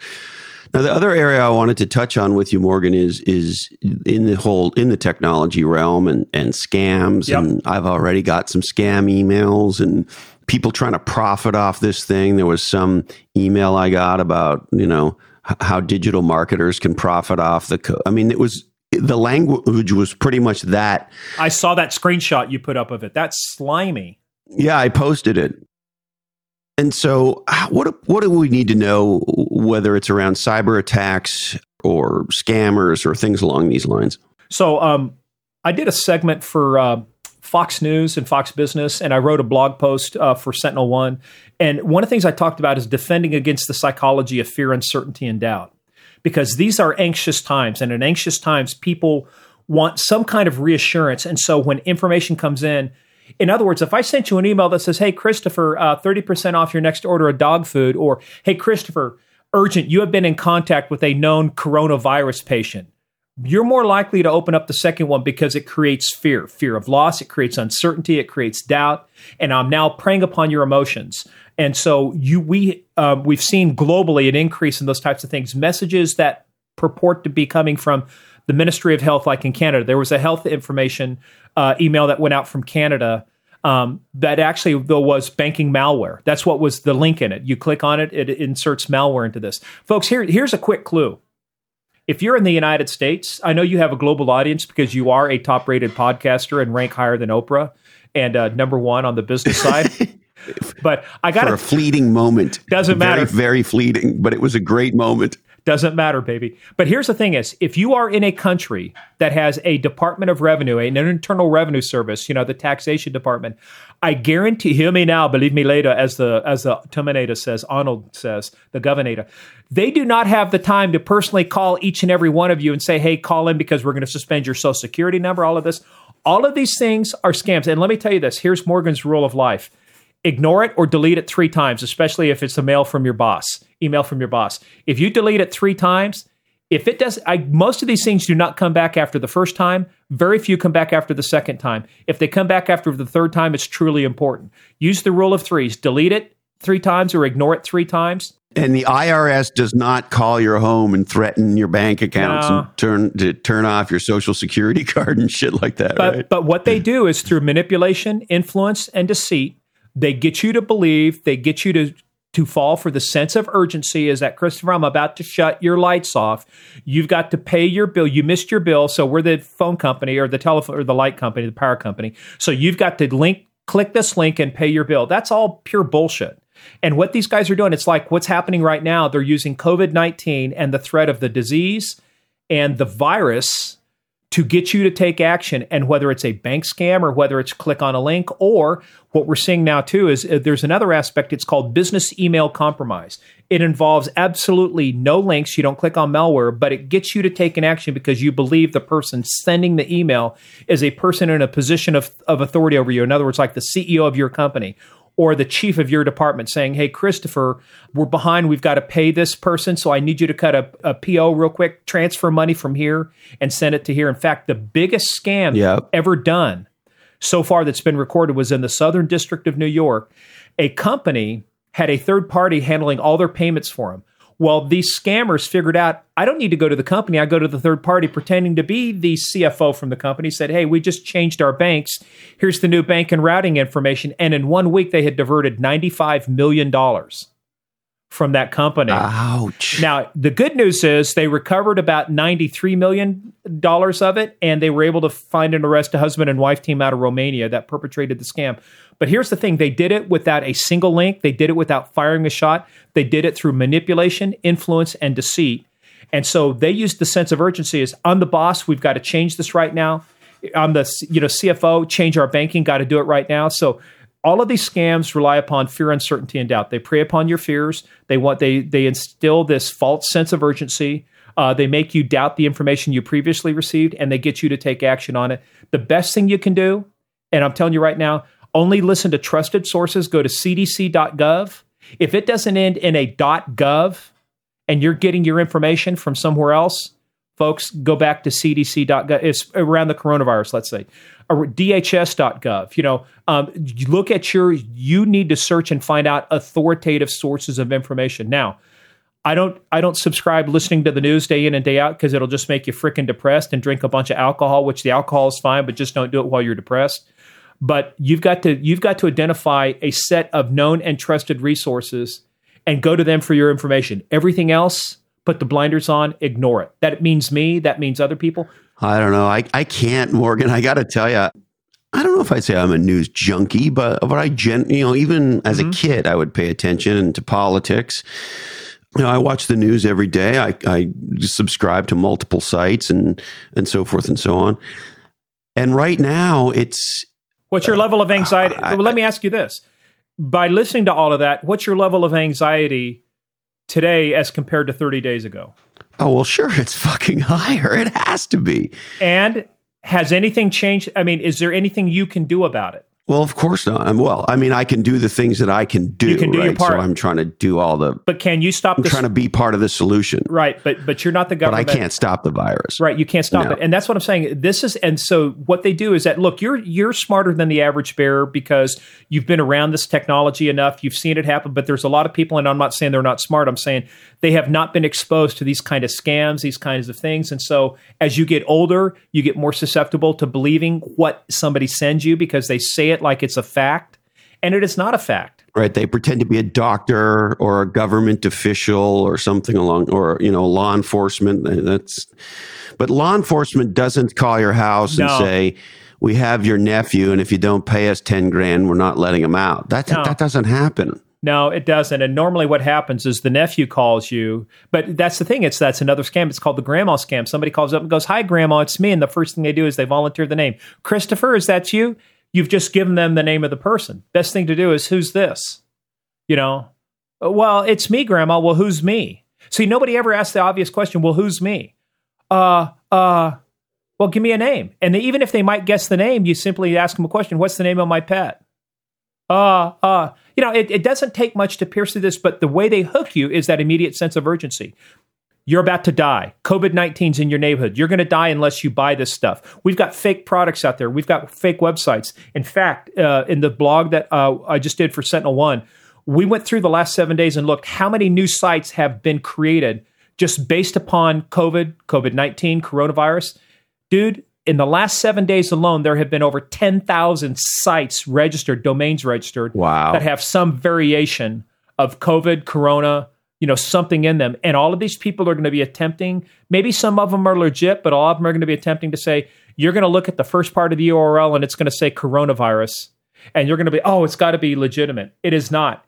Now, the other area I wanted to touch on with you, Morgan, is is in the whole in the technology realm and and scams. Yep. And I've already got some scam emails and people trying to profit off this thing. There was some email I got about you know how digital marketers can profit off the. Co- I mean, it was the language was pretty much that. I saw that screenshot you put up of it. That's slimy. Yeah, I posted it. And so, what what do we need to know, whether it's around cyber attacks or scammers or things along these lines? So, um, I did a segment for uh, Fox News and Fox Business, and I wrote a blog post uh, for Sentinel One. And one of the things I talked about is defending against the psychology of fear, uncertainty, and doubt, because these are anxious times, and in anxious times, people want some kind of reassurance. And so, when information comes in, in other words, if I sent you an email that says, "Hey, Christopher, uh, thirty percent off your next order of dog food," or "Hey, Christopher, urgent, you have been in contact with a known coronavirus patient." You're more likely to open up the second one because it creates fear, fear of loss, it creates uncertainty, it creates doubt, and I'm now preying upon your emotions. And so you, we, um, we've seen globally an increase in those types of things. Messages that purport to be coming from the Ministry of Health, like in Canada. There was a health information uh, email that went out from Canada um, that actually though was banking malware. That's what was the link in it. You click on it, it inserts malware into this. Folks, here, here's a quick clue. If you're in the United States, I know you have a global audience because you are a top rated podcaster and rank higher than Oprah and uh, number one on the business side. but I got for a fleeting moment. Doesn't very, matter. Very fleeting, but it was a great moment. Doesn't matter, baby. But here's the thing is, if you are in a country that has a Department of Revenue, an internal revenue service, you know, the taxation department, I guarantee hear me now, believe me later, as the as the Terminator says, Arnold says, the governor. They do not have the time to personally call each and every one of you and say, hey, call in because we're going to suspend your social security number, all of this. All of these things are scams. And let me tell you this here's Morgan's rule of life ignore it or delete it three times, especially if it's a mail from your boss, email from your boss. If you delete it three times, if it does, I, most of these things do not come back after the first time. Very few come back after the second time. If they come back after the third time, it's truly important. Use the rule of threes. Delete it three times or ignore it three times. And the IRS does not call your home and threaten your bank accounts No. and turn to turn off your social security card and shit like that, But right? but what they do is through manipulation, influence, and deceit, they get you to believe, they get you to to fall for the sense of urgency is that Christopher, I'm about to shut your lights off. You've got to pay your bill. You missed your bill, so we're the phone company or the telephone or the light company, the power company. So you've got to link, click this link and pay your bill. That's all pure bullshit. And what these guys are doing, it's like what's happening right now. They're using COVID 19 and the threat of the disease and the virus to get you to take action. And whether it's a bank scam or whether it's click on a link, or what we're seeing now too is uh, there's another aspect. It's called business email compromise. It involves absolutely no links. You don't click on malware, but it gets you to take an action because you believe the person sending the email is a person in a position of, of authority over you. In other words, like the CEO of your company or the chief of your department saying, Hey, Christopher, we're behind. We've got to pay this person. So I need you to cut a, a PO real quick, transfer money from here and send it to here. In fact, the biggest scam Yep. ever done so far that's been recorded was in the Southern District of New York. A company had a third party handling all their payments for them. Well, these scammers figured out I don't need to go to the company. I go to the third party pretending to be the CFO from the company, said, Hey, we just changed our banks. Here's the new bank and routing information. And in one week, they had diverted $95 million from that company. Ouch. Now, the good news is they recovered about $93 million of it, and they were able to find and arrest a husband and wife team out of Romania that perpetrated the scam. But here's the thing they did it without a single link, they did it without firing a shot, they did it through manipulation, influence, and deceit. And so they used the sense of urgency as I'm the boss, we've got to change this right now. I'm the you know CFO, change our banking, got to do it right now. So all of these scams rely upon fear, uncertainty, and doubt. They prey upon your fears. They want they they instill this false sense of urgency. Uh, they make you doubt the information you previously received, and they get you to take action on it. The best thing you can do, and I'm telling you right now, only listen to trusted sources. Go to cdc.gov. If it doesn't end in a .gov, and you're getting your information from somewhere else, folks, go back to cdc.gov. It's around the coronavirus, let's say, or dhs.gov. You know, um, look at your, you need to search and find out authoritative sources of information. Now, I don't, I don't subscribe listening to the news day in and day out because it'll just make you freaking depressed and drink a bunch of alcohol, which the alcohol is fine, but just don't do it while you're depressed. But you've got to, you've got to identify a set of known and trusted resources and go to them for your information. Everything else, put the blinders on, ignore it. That means me, that means other people. I don't know. I, I can't, Morgan. I got to tell you, I don't know if I'd say I'm a news junkie, but but I gen you know even as mm-hmm. a kid I would pay attention to politics. You know, I watch the news every day. I, I subscribe to multiple sites and and so forth and so on. And right now, it's what's your level of anxiety? Uh, I, well, let me ask you this: by listening to all of that, what's your level of anxiety today as compared to 30 days ago? Oh well, sure, it's fucking higher. It has to be. And has anything changed? I mean, is there anything you can do about it? Well, of course not. I'm, well, I mean, I can do the things that I can do. You can do right? your part. So I'm trying to do all the. But can you stop? I'm trying to be part of the solution. Right, but but you're not the government. But I can't stop the virus. Right, you can't stop no. it, and that's what I'm saying. This is, and so what they do is that look, you're you're smarter than the average bearer because you've been around this technology enough. You've seen it happen. But there's a lot of people, and I'm not saying they're not smart. I'm saying they have not been exposed to these kind of scams, these kinds of things, and so as you get older, you get more susceptible to believing what somebody sends you because they say it like it's a fact and it is not a fact. Right. They pretend to be a doctor or a government official or something along, or, you know, law enforcement. That's, but law enforcement doesn't call your house no. and say, we have your nephew, and if you don't pay us 10 grand, we're not letting him out. That, no. that doesn't happen. No, it doesn't. And normally what happens is the nephew calls you, but that's the thing. It's that's another scam. It's called the grandma scam. Somebody calls up and goes, Hi, grandma, it's me. And the first thing they do is they volunteer the name. Christopher, is that you? You've just given them the name of the person. Best thing to do is who's this? You know, well, it's me, grandma. Well, who's me? See, nobody ever asks the obvious question, well, who's me? Uh, uh, well, give me a name. And they, even if they might guess the name, you simply ask them a question, what's the name of my pet? Uh, uh, you know, it, it doesn't take much to pierce through this, but the way they hook you is that immediate sense of urgency. You're about to die. COVID 19's in your neighborhood. You're going to die unless you buy this stuff. We've got fake products out there. We've got fake websites. In fact, uh, in the blog that uh, I just did for Sentinel One, we went through the last seven days and looked how many new sites have been created just based upon COVID, COVID 19, coronavirus. Dude, in the last seven days alone, there have been over 10,000 sites registered, domains registered, wow. that have some variation of COVID, corona, you know something in them. And all of these people are going to be attempting maybe some of them are legit but all of them are going to be attempting to say you're going to look at the first part of the url and it's going to say coronavirus. And you're going to be oh it's got to be legitimate. It is not.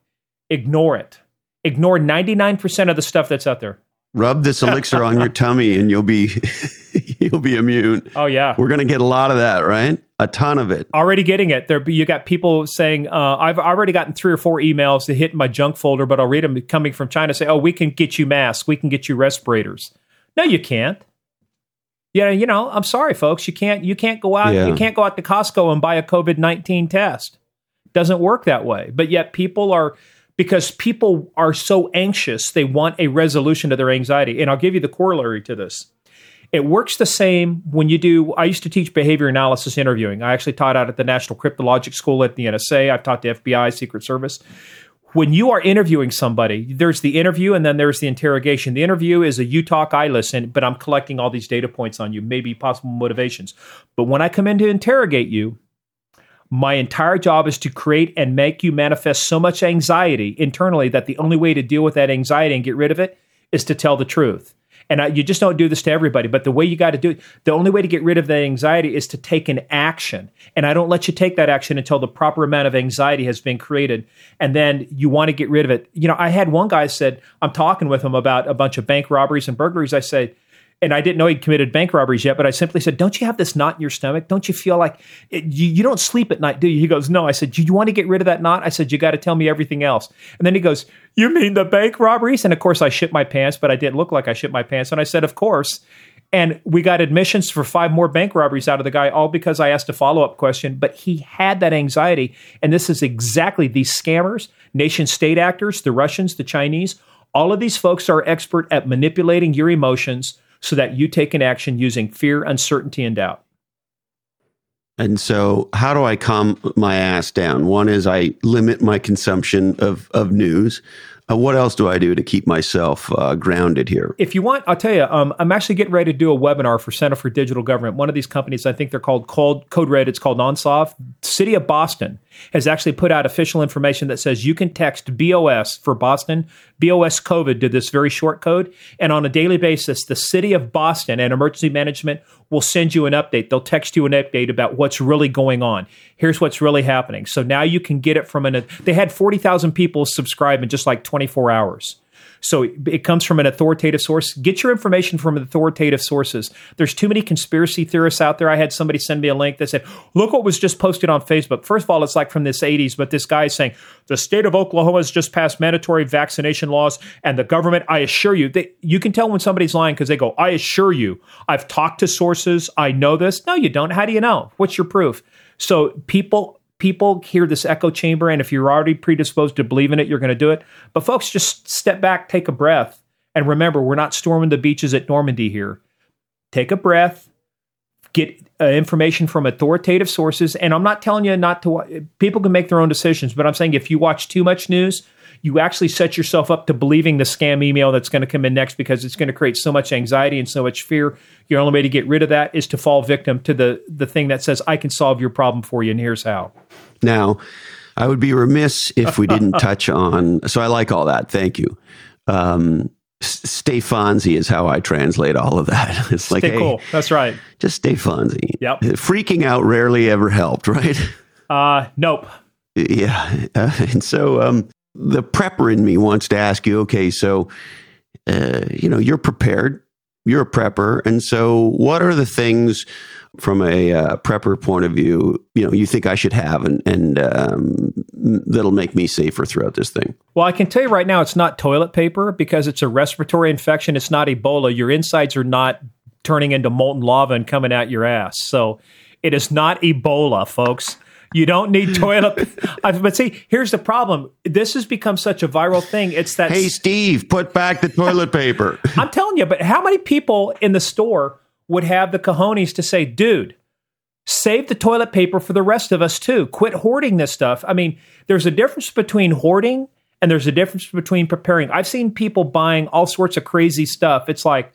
Ignore it. Ignore 99% of the stuff that's out there rub this elixir on your tummy and you'll be you'll be immune oh yeah we're going to get a lot of that right a ton of it. Already getting it. There, you got people saying, uh, "I've already gotten three or four emails that hit my junk folder, but I'll read them coming from China. Say, oh, we can get you masks, we can get you respirators. No, you can't. Yeah, you know, I'm sorry, folks. You can't. You can't go out. Yeah. You can't go out to Costco and buy a COVID nineteen test. Doesn't work that way. But yet, people are because people are so anxious. They want a resolution to their anxiety. And I'll give you the corollary to this. It works the same when you do. I used to teach behavior analysis interviewing. I actually taught out at the National Cryptologic School at the NSA. I've taught the FBI, Secret Service. When you are interviewing somebody, there's the interview and then there's the interrogation. The interview is a you talk, I listen, but I'm collecting all these data points on you, maybe possible motivations. But when I come in to interrogate you, my entire job is to create and make you manifest so much anxiety internally that the only way to deal with that anxiety and get rid of it is to tell the truth. And I, you just don't do this to everybody. But the way you got to do it, the only way to get rid of the anxiety is to take an action. And I don't let you take that action until the proper amount of anxiety has been created. And then you want to get rid of it. You know, I had one guy said, I'm talking with him about a bunch of bank robberies and burglaries. I said, and I didn't know he'd committed bank robberies yet, but I simply said, Don't you have this knot in your stomach? Don't you feel like it, you, you, don't sleep at night, do you? He goes, No. I said, Do you want to get rid of that knot? I said, You got to tell me everything else. And then he goes, You mean the bank robberies? And of course, I shit my pants, but I didn't look like I shit my pants. And I said, Of course. And we got admissions for five more bank robberies out of the guy, all because I asked a follow up question. But he had that anxiety. And this is exactly these scammers, nation state actors, the Russians, the Chinese. All of these folks are expert at manipulating your emotions so that you take an action using fear, uncertainty, and doubt. And so, how do I calm my ass down? One is I limit my consumption of, of news. Uh, what else do I do to keep myself uh, grounded here? If you want, I'll tell you, um, I'm actually getting ready to do a webinar for Center for Digital Government. One of these companies, I think they're called Code, Code Red, it's called OnSolve, City of Boston has actually put out official information that says you can text BOS for Boston, BOS COVID to this very short code. And on a daily basis, the City of Boston and Emergency Management will send you an update. They'll text you an update about what's really going on. Here's what's really happening. So now you can get it from an, they had 40,000 people subscribe in just like 24 hours. So it comes from an authoritative source. Get your information from authoritative sources. There's too many conspiracy theorists out there. I had somebody send me a link that said, look what was just posted on Facebook. First of all, it's like from this 80s, but this guy is saying, the state of Oklahoma has just passed mandatory vaccination laws and the government, I assure you, they, you can tell when somebody's lying because they go, I assure you, I've talked to sources. I know this. No, you don't. How do you know? What's your proof? So people people hear this echo chamber, and if you're already predisposed to believe in it, you're going to do it. But folks, just step back, take a breath, and remember, we're not storming the beaches at Normandy here. Take a breath, get uh, information from authoritative sources, and I'm not telling you not to. People can make their own decisions, but I'm saying if you watch too much news, you actually set yourself up to believing the scam email that's going to come in next because it's going to create so much anxiety and so much fear. Your only way to get rid of that is to fall victim to the the thing that says I can solve your problem for you and here's how. Now, I would be remiss if we didn't touch on. So I like all that. Thank you. Um, stay Fonzie is how I translate all of that. It's like, stay hey, cool. That's right. Just stay Fonzie. Yep. Freaking out rarely ever helped, right? Uh, nope. Yeah. Uh, and so um, the prepper in me wants to ask you, okay, so, uh, you know, you're prepared, you're a prepper. And so what are the things from a uh, prepper point of view, you know, you think I should have and, and um, that'll make me safer throughout this thing? Well, I can tell you right now, it's not toilet paper because it's a respiratory infection. It's not Ebola. Your insides are not turning into molten lava and coming out your ass. So it is not Ebola, folks. You don't need toilet. Paper. But see, here's the problem. This has become such a viral thing. It's that. Hey, Steve, put back the toilet paper. I'm telling you, but how many people in the store would have the cojones to say, dude, save the toilet paper for the rest of us too. Quit hoarding this stuff. I mean, there's a difference between hoarding and there's a difference between preparing. I've seen people buying all sorts of crazy stuff. It's like,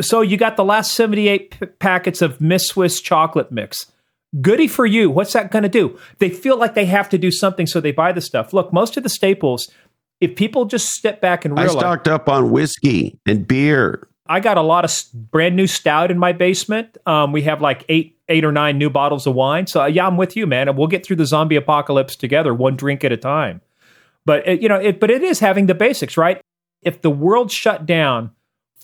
so you got the last 78 p- packets of Miss Swiss chocolate mix. Goody for you. What's that going to do? They feel like they have to do something, so they buy the stuff. Look, most of the staples, if people just step back and realize. I stocked up on whiskey and beer I got a lot of brand new stout in my basement. Um, we have like eight eight or nine new bottles of wine. So yeah, I'm with you, man. And we'll get through the zombie apocalypse together, one drink at a time. But it, you know, it, but it is having the basics, right? If the world shut down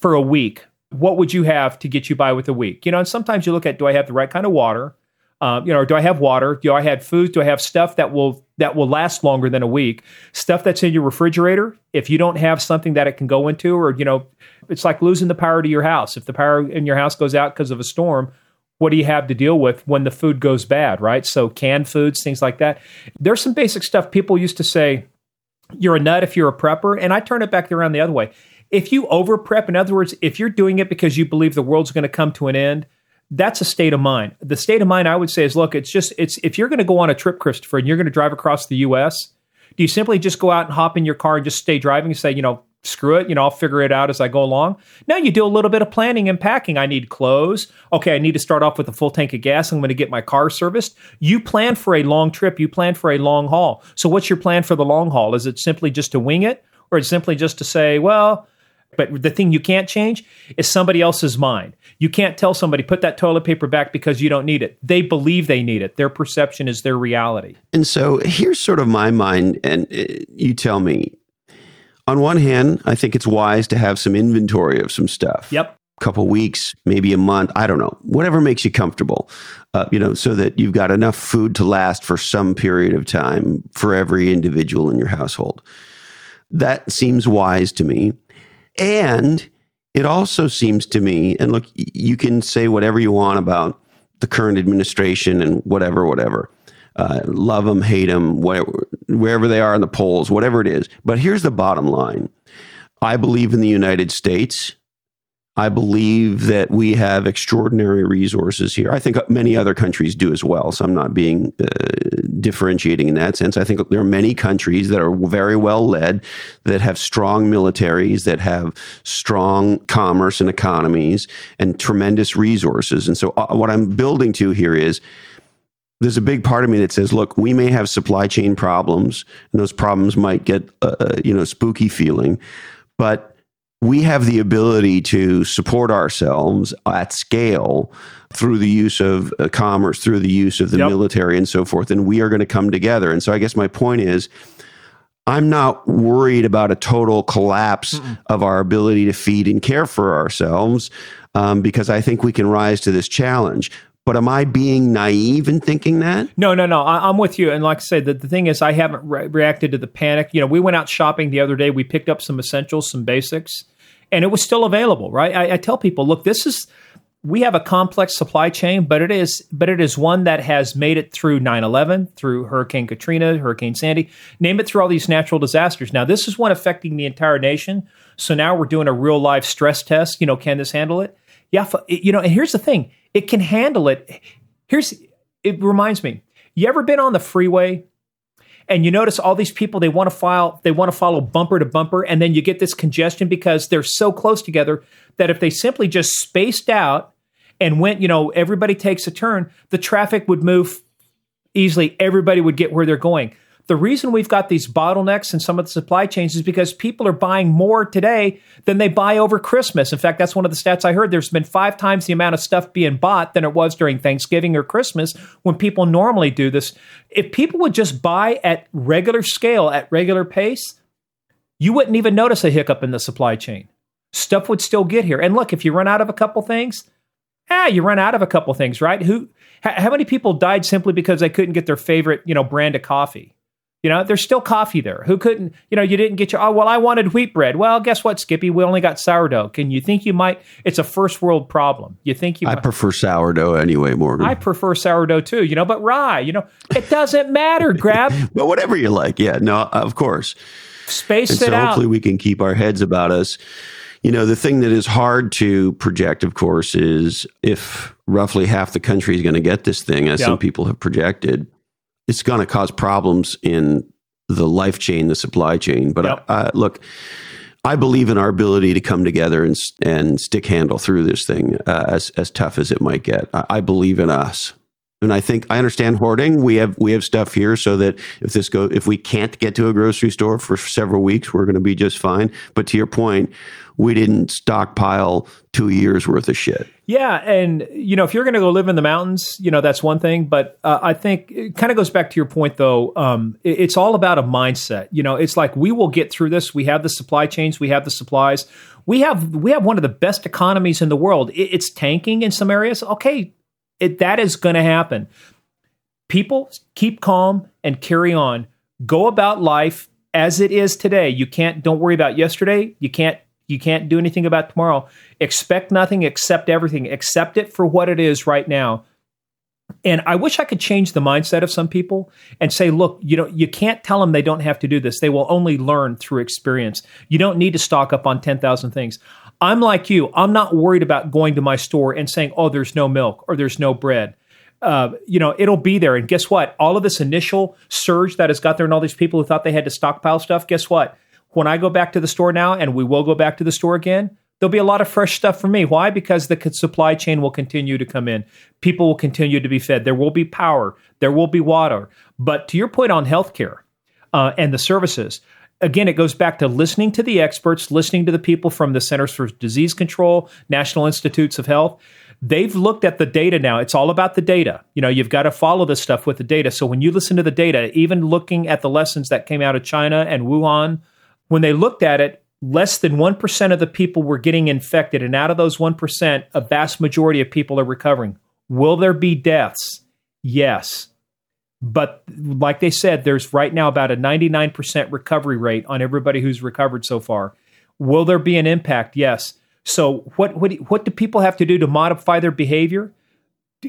for a week, what would you have to get you by with a week? You know, and sometimes you look at do I have the right kind of water? Um, you know, do I have water? Do I have food? Do I have stuff that will that will last longer than a week? Stuff that's in your refrigerator. If you don't have something that it can go into, or you know, it's like losing the power to your house. If the power in your house goes out because of a storm, what do you have to deal with when the food goes bad, right? So canned foods, things like that. There's some basic stuff people used to say, you're a nut if you're a prepper, and I turn it back around the other way. If you over prep, in other words, if you're doing it because you believe the world's going to come to an end, that's a state of mind. The state of mind I would say is look, it's just it's if you're going to go on a trip, Christopher, and you're going to drive across the US, do you simply just go out and hop in your car and just stay driving and say, you know, screw it, you know, I'll figure it out as I go along. Now you do a little bit of planning and packing. I need clothes. Okay, I need to start off with a full tank of gas. I'm going to get my car serviced. You plan for a long trip, you plan for a long haul. So what's your plan for the long haul? Is it simply just to wing it or is it simply just to say, well, but the thing you can't change is somebody else's mind. You can't tell somebody, put that toilet paper back because you don't need it. They believe they need it. Their perception is their reality. And so here's sort of my mind, and uh, you tell me. On one hand, I think it's wise to have some inventory of some stuff. Yep. A couple weeks, maybe a month, I don't know, whatever makes you comfortable, uh, you know, so that you've got enough food to last for some period of time for every individual in your household. That seems wise to me. And it also seems to me, and look, you can say whatever you want about the current administration and whatever, whatever. Uh, love them, hate them, whatever, wherever they are in the polls, whatever it is. But here's the bottom line I believe in the United States. I believe that we have extraordinary resources here. I think many other countries do as well. So I'm not being uh, differentiating in that sense. I think there are many countries that are very well led, that have strong militaries, that have strong commerce and economies, and tremendous resources. And so uh, what I'm building to here is there's a big part of me that says, look, we may have supply chain problems, and those problems might get, uh, uh you know, spooky feeling, but we have the ability to support ourselves at scale through the use of uh, commerce, through the use of the yep. military, and so forth. And we are going to come together. And so, I guess my point is, I'm not worried about a total collapse Mm-mm. of our ability to feed and care for ourselves um, because I think we can rise to this challenge. But am I being naive in thinking that? No, no, no. I, am with you. And like I said, the, the thing is, I haven't re- reacted to the panic. You know, we went out shopping the other day. We picked up some essentials, some basics and it was still available, right? I, I tell people, look, this is we have a complex supply chain, but it is but it is one that has made it through 9/11, through Hurricane Katrina, Hurricane Sandy, name it through all these natural disasters. Now, this is one affecting the entire nation. So now we're doing a real life stress test, you know, can this handle it? Yeah, you know, and here's the thing. It can handle it. Here's it reminds me. You ever been on the freeway and you notice all these people they want to file they want to follow bumper to bumper and then you get this congestion because they're so close together that if they simply just spaced out and went you know everybody takes a turn the traffic would move easily. Everybody would get where they're going the reason we've got these bottlenecks in some of the supply chains is because people are buying more today than they buy over Christmas. In fact, that's one of the stats I heard. There's been five times the amount of stuff being bought than it was during Thanksgiving or Christmas when people normally do this. If people would just buy at regular scale, at regular pace, you wouldn't even notice a hiccup in the supply chain. Stuff would still get here. And look, if you run out of a couple things, ah, you run out of a couple things, right? Who, how many people died simply because they couldn't get their favorite, you know, brand of coffee? You know, there's still coffee there. Who couldn't, you know, you didn't get your, oh, well, I wanted wheat bread. Well, guess what, Skippy? We only got sourdough. Can you think you might, it's a first world problem. You think you I might, prefer sourdough anyway, Morgan. I prefer sourdough too, you know, but rye, you know, it doesn't matter, grab. but whatever you like. Yeah, no, of course. Space and it so out. hopefully we can keep our heads about us. You know, the thing that is hard to project, of course, is if roughly half the country is going to get this thing, as yep. some people have projected, it's going to cause problems in the life chain, the supply chain. But yep. I, I, look, I believe in our ability to come together and and stick handle through this thing, uh, as as tough as it might get. I, I, believe in us, and I think I understand hoarding. We have we have stuff here so that if this go if we can't get to a grocery store for several weeks, we're going to be just fine. But to your point, we didn't stockpile two years worth of shit. Yeah, and you know, if you're going to go live in the mountains, you know that's one thing. But uh, I think it kind of goes back to your point, though. Um, it, it's all about a mindset. You know, it's like we will get through this. We have the supply chains. We have the supplies. We have we have one of the best economies in the world. It, it's tanking in some areas. Okay, it, that is going to happen. People keep calm and carry on. Go about life as it is today. You can't. Don't worry about yesterday. You can't you can't do anything about tomorrow. Expect nothing, accept everything. Accept it for what it is right now. And I wish I could change the mindset of some people and say, look, you know, you can't tell them they don't have to do this. They will only learn through experience. You don't need to stock up on 10,000 things. I'm like you. I'm not worried about going to my store and saying, oh, there's no milk or there's no bread. Uh, you know, it'll be there. And guess what? All of this initial surge that has got there and all these people who thought they had to stockpile stuff, guess what? when I go back to the store now, and we will go back to the store again, there'll be a lot of fresh stuff for me. Why? Because the supply chain will continue to come in. People will continue to be fed. There will be power. There will be water. But to your point on healthcare uh, and the services, again, it goes back to listening to the experts, listening to the people from the Centers for Disease Control, National Institutes of Health. They've looked at the data now. It's all about the data. You know, you've got to follow this stuff with the data. So when you listen to the data, even looking at the lessons that came out of China and Wuhan, when they looked at it, less than 1% of the people were getting infected. And out of those 1%, a vast majority of people are recovering. Will there be deaths? Yes. But like they said, there's right now about a 99% recovery rate on everybody who's recovered so far. Will there be an impact? Yes. So what what what do people have to do to modify their behavior?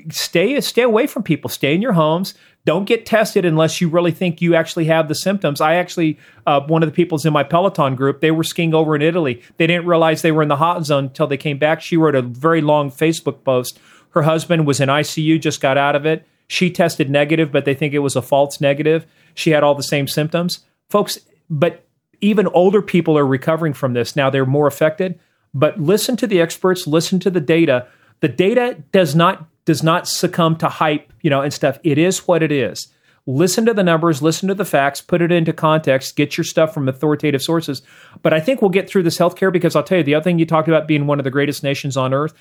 stay stay away from people. Stay in your homes. Don't get tested unless you really think you actually have the symptoms. I actually, uh, one of the people's in my Peloton group, they were skiing over in Italy. They didn't realize they were in the hot zone until they came back. She wrote a very long Facebook post. Her husband was in ICU, just got out of it. She tested negative, but they think it was a false negative. She had all the same symptoms. Folks, but even older people are recovering from this. Now they're more affected, but listen to the experts, listen to the data. The data does not does not succumb to hype, you know, and stuff. It is what it is. Listen to the numbers, listen to the facts, put it into context, get your stuff from authoritative sources. But I think we'll get through this healthcare because I'll tell you the other thing you talked about being one of the greatest nations on earth.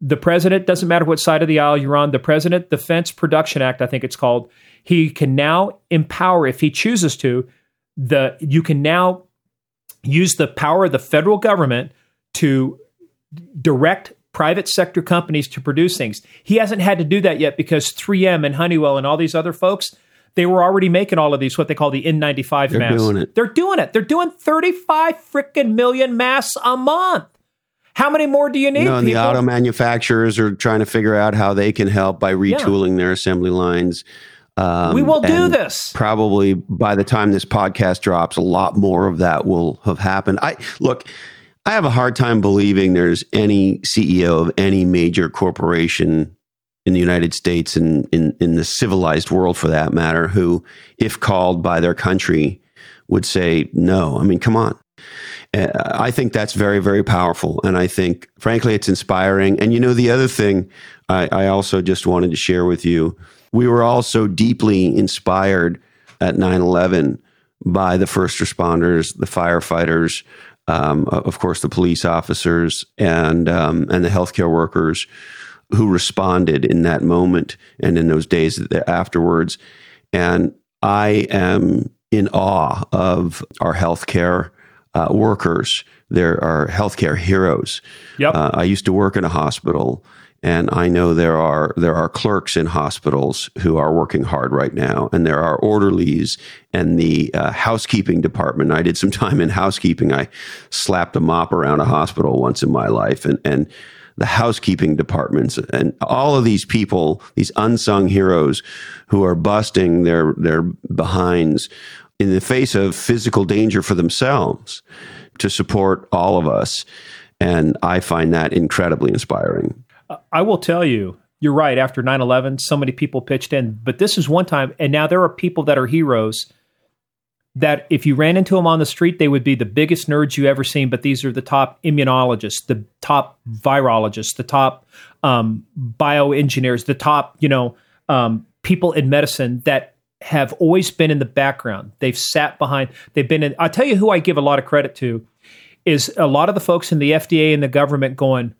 The president doesn't matter what side of the aisle you're on. The President the Defense Production Act, I think it's called, he can now empower if he chooses to. The you can now use the power of the federal government to direct private sector companies to produce things. He hasn't had to do that yet because 3M and Honeywell and all these other folks, they were already making all of these, what they call the N95 They're masks. doing it. They're doing it. They're doing 35 freaking million masks a month. How many more do you need? No, and the auto manufacturers are trying to figure out how they can help by retooling their assembly lines. Um, we will do this. Probably by the time this podcast drops, a lot more of that will have happened. I look. I have a hard time believing there's any CEO of any major corporation in the United States and in, in the civilized world for that matter, who, if called by their country, would say no. I mean, come on. I think that's very, very powerful. And I think, frankly, it's inspiring. And you know, the other thing I, I also just wanted to share with you we were all so deeply inspired at 9 11 by the first responders, the firefighters, um, of course, the police officers and um, and the healthcare workers who responded in that moment and in those days afterwards. And I am in awe of our healthcare uh, workers. There are healthcare heroes. Yep. Uh, I used to work in a hospital, and I know there are there are clerks in hospitals who are working hard right now, and there are orderlies and the uh, housekeeping department. I did some time in housekeeping. I slapped a mop around a hospital once in my life, and and the housekeeping departments and all of these people, these unsung heroes who are busting their their behinds in the face of physical danger for themselves to support all of us. And I find that incredibly inspiring. I will tell you, you're right. After 9 11, so many people pitched in. But this is one time, and now there are people that are heroes that if you ran into them on the street, they would be the biggest nerds you ever seen. But these are the top immunologists, the top virologists, the top um, bioengineers, the top, you know, um, people in medicine that have always been in the background. They've sat behind, they've been in. I'll tell you who I give a lot of credit to is a lot of the folks in the FDA and the government going,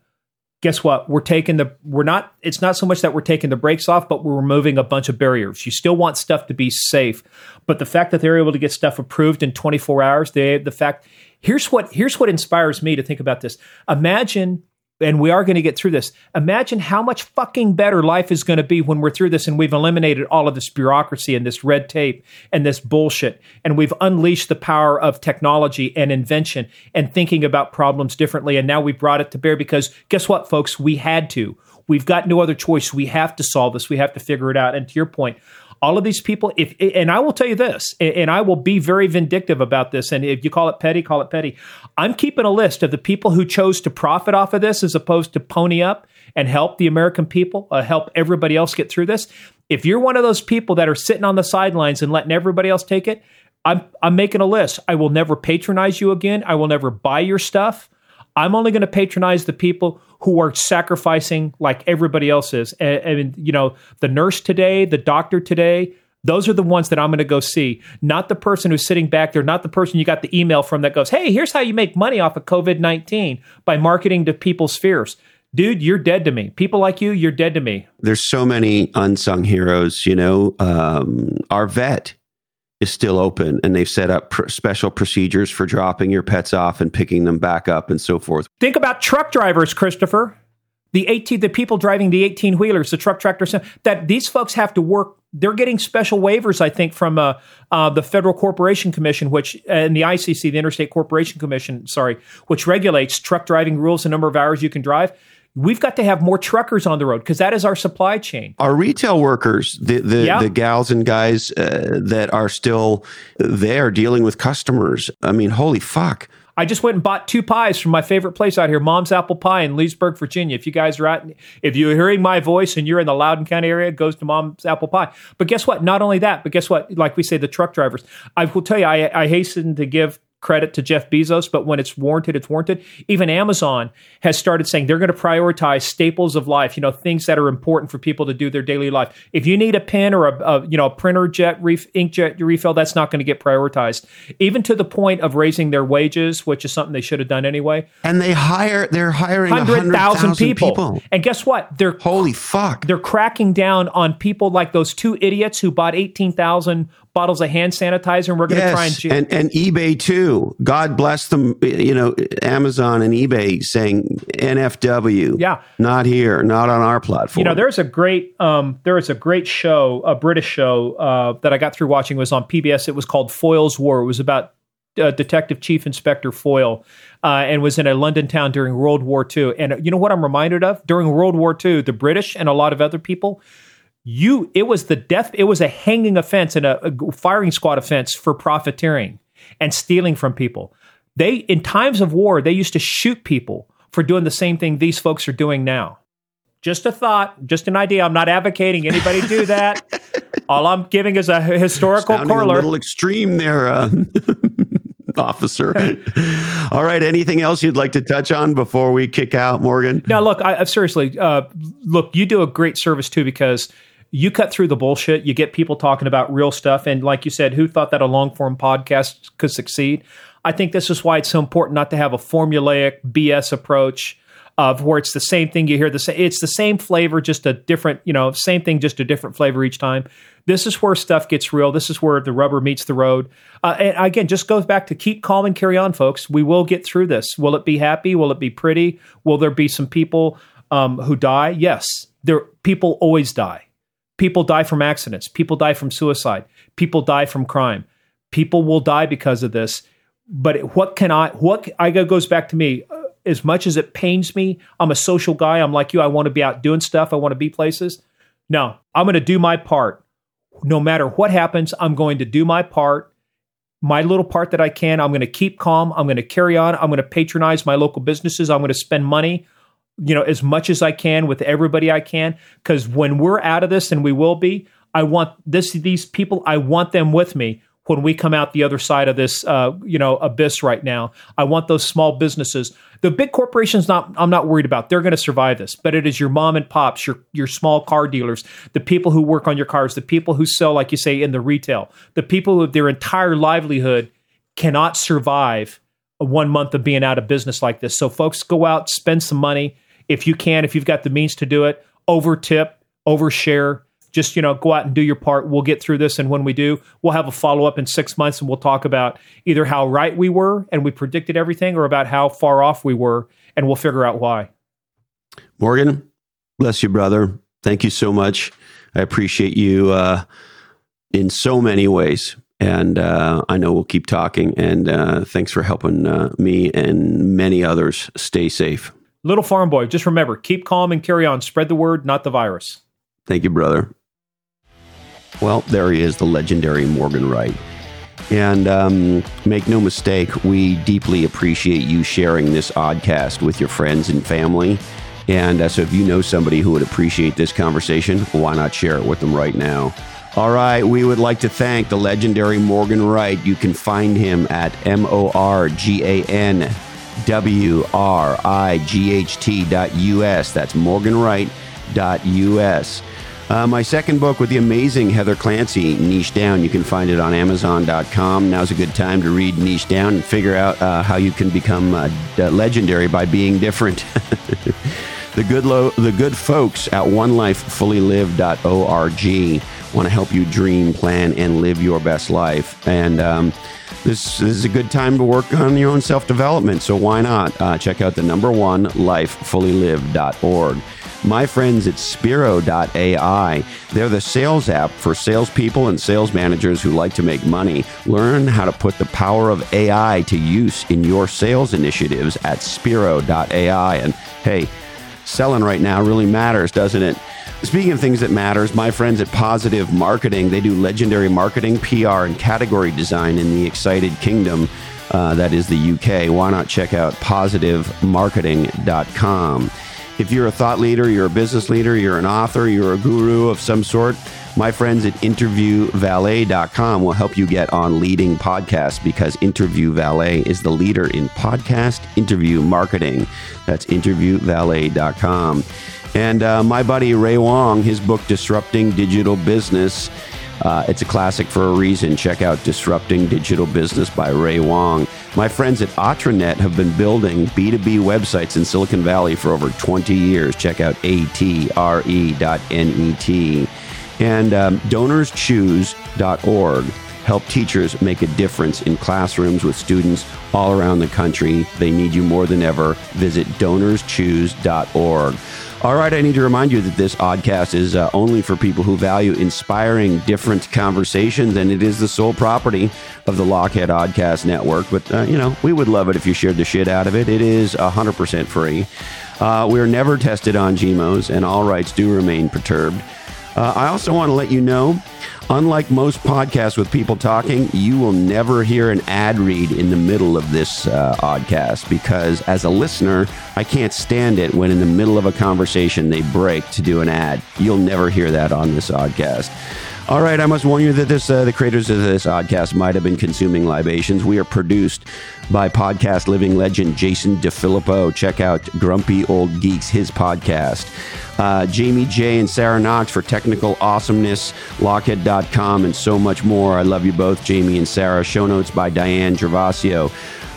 guess what? We're taking the we're not it's not so much that we're taking the brakes off, but we're removing a bunch of barriers. You still want stuff to be safe, but the fact that they're able to get stuff approved in 24 hours, they the fact here's what here's what inspires me to think about this. Imagine and we are going to get through this. Imagine how much fucking better life is going to be when we're through this and we've eliminated all of this bureaucracy and this red tape and this bullshit. And we've unleashed the power of technology and invention and thinking about problems differently. And now we've brought it to bear because guess what, folks? We had to. We've got no other choice. We have to solve this. We have to figure it out. And to your point, all of these people if and i will tell you this and i will be very vindictive about this and if you call it petty call it petty. I'm keeping a list of the people who chose to profit off of this as opposed to pony up and help the american people uh, help everybody else get through this. If you're one of those people that are sitting on the sidelines and letting everybody else take it i'm i'm making a list. I will never patronize you again. I will never buy your stuff I'm only going to patronize the people who are sacrificing like everybody else is. And, and, you know, the nurse today, the doctor today, those are the ones that I'm going to go see, not the person who's sitting back there, not the person you got the email from that goes, Hey, here's how you make money off of COVID 19 by marketing to people's fears. Dude, you're dead to me. People like you, you're dead to me. There's so many unsung heroes, you know. Um, our vet is still open and they've set up pr- special procedures for dropping your pets off and picking them back up and so forth. Think about truck drivers, Christopher. The 18 the people driving the 18 wheelers, the truck tractors that these folks have to work they're getting special waivers I think from uh, uh, the Federal Corporation Commission which uh, and the ICC, the Interstate Corporation Commission, sorry, which regulates truck driving rules, the number of hours you can drive. We've got to have more truckers on the road because that is our supply chain. Our retail workers, the the, Yeah. the gals and guys uh, that are still there dealing with customers. I mean, holy fuck. I just went and bought two pies from my favorite place out here, Mom's Apple Pie in Leesburg, Virginia. If you guys are out, if you're hearing my voice and you're in the Loudoun County area, it goes to Mom's Apple Pie. But guess what? Not only that, but guess what? Like we say, the truck drivers. I will tell you, I, I hasten to give credit to Jeff Bezos, but when it's warranted, it's warranted. Even Amazon has started saying they're going to prioritize staples of life, you know, things that are important for people to do their daily life. If you need a pen or a, a you know, a printer jet, ref, inkjet refill, that's not going to get prioritized. Even to the point of raising their wages, which is something they should have done anyway. And they hire, they're hiring 100,000 100,000 people. people. And guess what? They're Holy fuck. they're cracking down on people like those two idiots who bought 18,000 bottles of hand sanitizer and we're going to try and, Yes, ju- and and eBay too. God bless them. You know, Amazon and eBay saying NFW. Yeah. not here, not on our platform. You know, there's a great um, there is a great show, a British show uh, that I got through watching. It was on PBS. It was called Foyle's War. It was about uh, Detective Chief Inspector Foyle, uh, and was in a London town during World War II. And uh, you know what I'm reminded of? During World War II, the British and a lot of other people, you it was the death. It was a hanging offense and a, a firing squad offense for profiteering and stealing from people. They in times of war, they used to shoot people for doing the same thing these folks are doing now. Just a thought, just an idea. I'm not advocating anybody do that. All I'm giving is a historical Sounding a little extreme there, uh, officer. All right. Anything else you'd like to touch on before we kick out, Morgan? Now, look, I, I seriously, uh, look, you do a great service too because you cut through the bullshit. You get people talking about real stuff, and like you said, who thought that a long form podcast could succeed? I think this is why it's so important not to have a formulaic BS approach of where it's the same thing you hear the same. It's the same flavor, just a different, you know, same thing, just a different flavor each time. This is where stuff gets real. This is where the rubber meets the road. Uh, and again, just goes back to keep calm and carry on, folks. We will get through this. Will it be happy? Will it be pretty? Will there be some people um, who die? Yes, there. People always die. People die from accidents. People die from suicide. People die from crime. People will die because of this. But what can I? What I goes back to me. As much as it pains me, I'm a social guy. I'm like you. I want to be out doing stuff. I want to be places. No, I'm going to do my part. No matter what happens, I'm going to do my part my little part that I can. I'm going to keep calm. I'm going to carry on. I'm going to patronize my local businesses. I'm going to spend money, you know, as much as I can with everybody I can. Because when we're out of this, and we will be, I want this these people. I want them with me when we come out the other side of this, uh, you know, abyss right now. I want those small businesses. The big corporations, not I'm not worried about. They're going to survive this, but it is your mom and pops, your your small car dealers, the people who work on your cars, the people who sell, like you say, in the retail, the people who their entire livelihood cannot survive one month of being out of business like this. So, folks, go out, spend some money if you can, if you've got the means to do it. Over tip, overshare. Just you know, go out and do your part. We'll get through this, and when we do, we'll have a follow up in six months, and we'll talk about either how right we were and we predicted everything, or about how far off we were, and we'll figure out why. Morgan, bless you, brother. Thank you so much. I appreciate you uh, in so many ways. And uh, I know we'll keep talking. And uh, thanks for helping uh, me and many others stay safe. Little farm boy, just remember, keep calm and carry on. Spread the word, not the virus. Thank you, brother. Well, there he is, the legendary Morgan Wright. And um, make no mistake, we deeply appreciate you sharing this oddcast with your friends and family. And uh, so, if you know somebody who would appreciate this conversation, why not share it with them right now? All right, we would like to thank the legendary Morgan Wright. You can find him at M O R G A N W R I G H T dot US. That's morganwright.us. Uh, my second book with the amazing Heather Clancy, Niche Down, you can find it on Amazon.com. Now's a good time to read Niche Down and figure out uh, how you can become uh, legendary by being different. the good lo- the good folks at onelifefullylive.org want to help you dream, plan, and live your best life. And um, this, this is a good time to work on your own self development. So why not uh, check out the number one lifefullylive.org. My friends at Spiro.ai, they're the sales app for salespeople and sales managers who like to make money. Learn how to put the power of AI to use in your sales initiatives at Spiro.ai. And hey, selling right now really matters, doesn't it? Speaking of things that matters, my friends at Positive Marketing, they do legendary marketing, PR, and category design in the excited kingdom. Uh, that is the UK. Why not check out positivemarketing.com? If you're a thought leader, you're a business leader, you're an author, you're a guru of some sort, my friends at interviewvalet.com will help you get on leading podcasts because Interview Valet is the leader in podcast interview marketing. That's interviewvalet.com. And uh, my buddy Ray Wang, his book, Disrupting Digital Business, uh, it's a classic for a reason. Check out Disrupting Digital Business by Ray Wang. My friends at Atranet have been building B2B websites in Silicon Valley for over 20 years. Check out atre.net. And um, donorschoose.org help teachers make a difference in classrooms with students all around the country. They need you more than ever. Visit donorschoose.org. All right, I need to remind you that this oddcast is uh, only for people who value inspiring different conversations, and it is the sole property of the Lochhead Oddcast Network. But, uh, you know, we would love it if you shared the shit out of it. It is 100% free. Uh, we're never tested on GMOs, and all rights do remain perturbed. Uh, I also want to let you know Unlike most podcasts with people talking, you will never hear an ad read in the middle of this uh, oddcast because, as a listener, I can't stand it when in the middle of a conversation they break to do an ad. You'll never hear that on this oddcast. All right, I must warn you that this uh, the creators of this oddcast might have been consuming libations. We are produced by podcast living legend Jason DeFilippo. Check out Grumpy Old Geeks, his podcast. Uh, Jamie J and Sarah Knox for technical awesomeness, lochhead.com, and so much more. I love you both, Jamie and Sarah. Show notes by Diane Gervasio.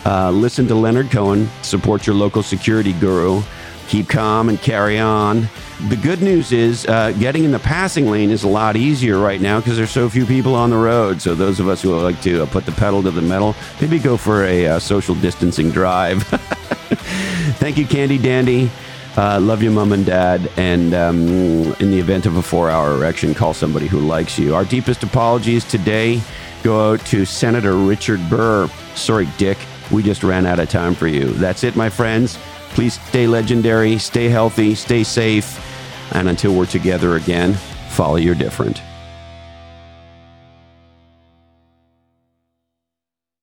Uh, listen to Leonard Cohen. Support your local security guru. Keep calm and carry on. The good news is uh, getting in the passing lane is a lot easier right now because there's so few people on the road. So those of us who like to uh, put the pedal to the metal, maybe go for a uh, social distancing drive. Thank you, Candy Dandy. Uh, love your mom and dad. And um, in the event of a four hour erection, call somebody who likes you. Our deepest apologies today go out to Senator Richard Burr. Sorry, Dick. We just ran out of time for you. That's it, my friends. Please stay legendary, stay healthy, stay safe. And until we're together again, follow your different.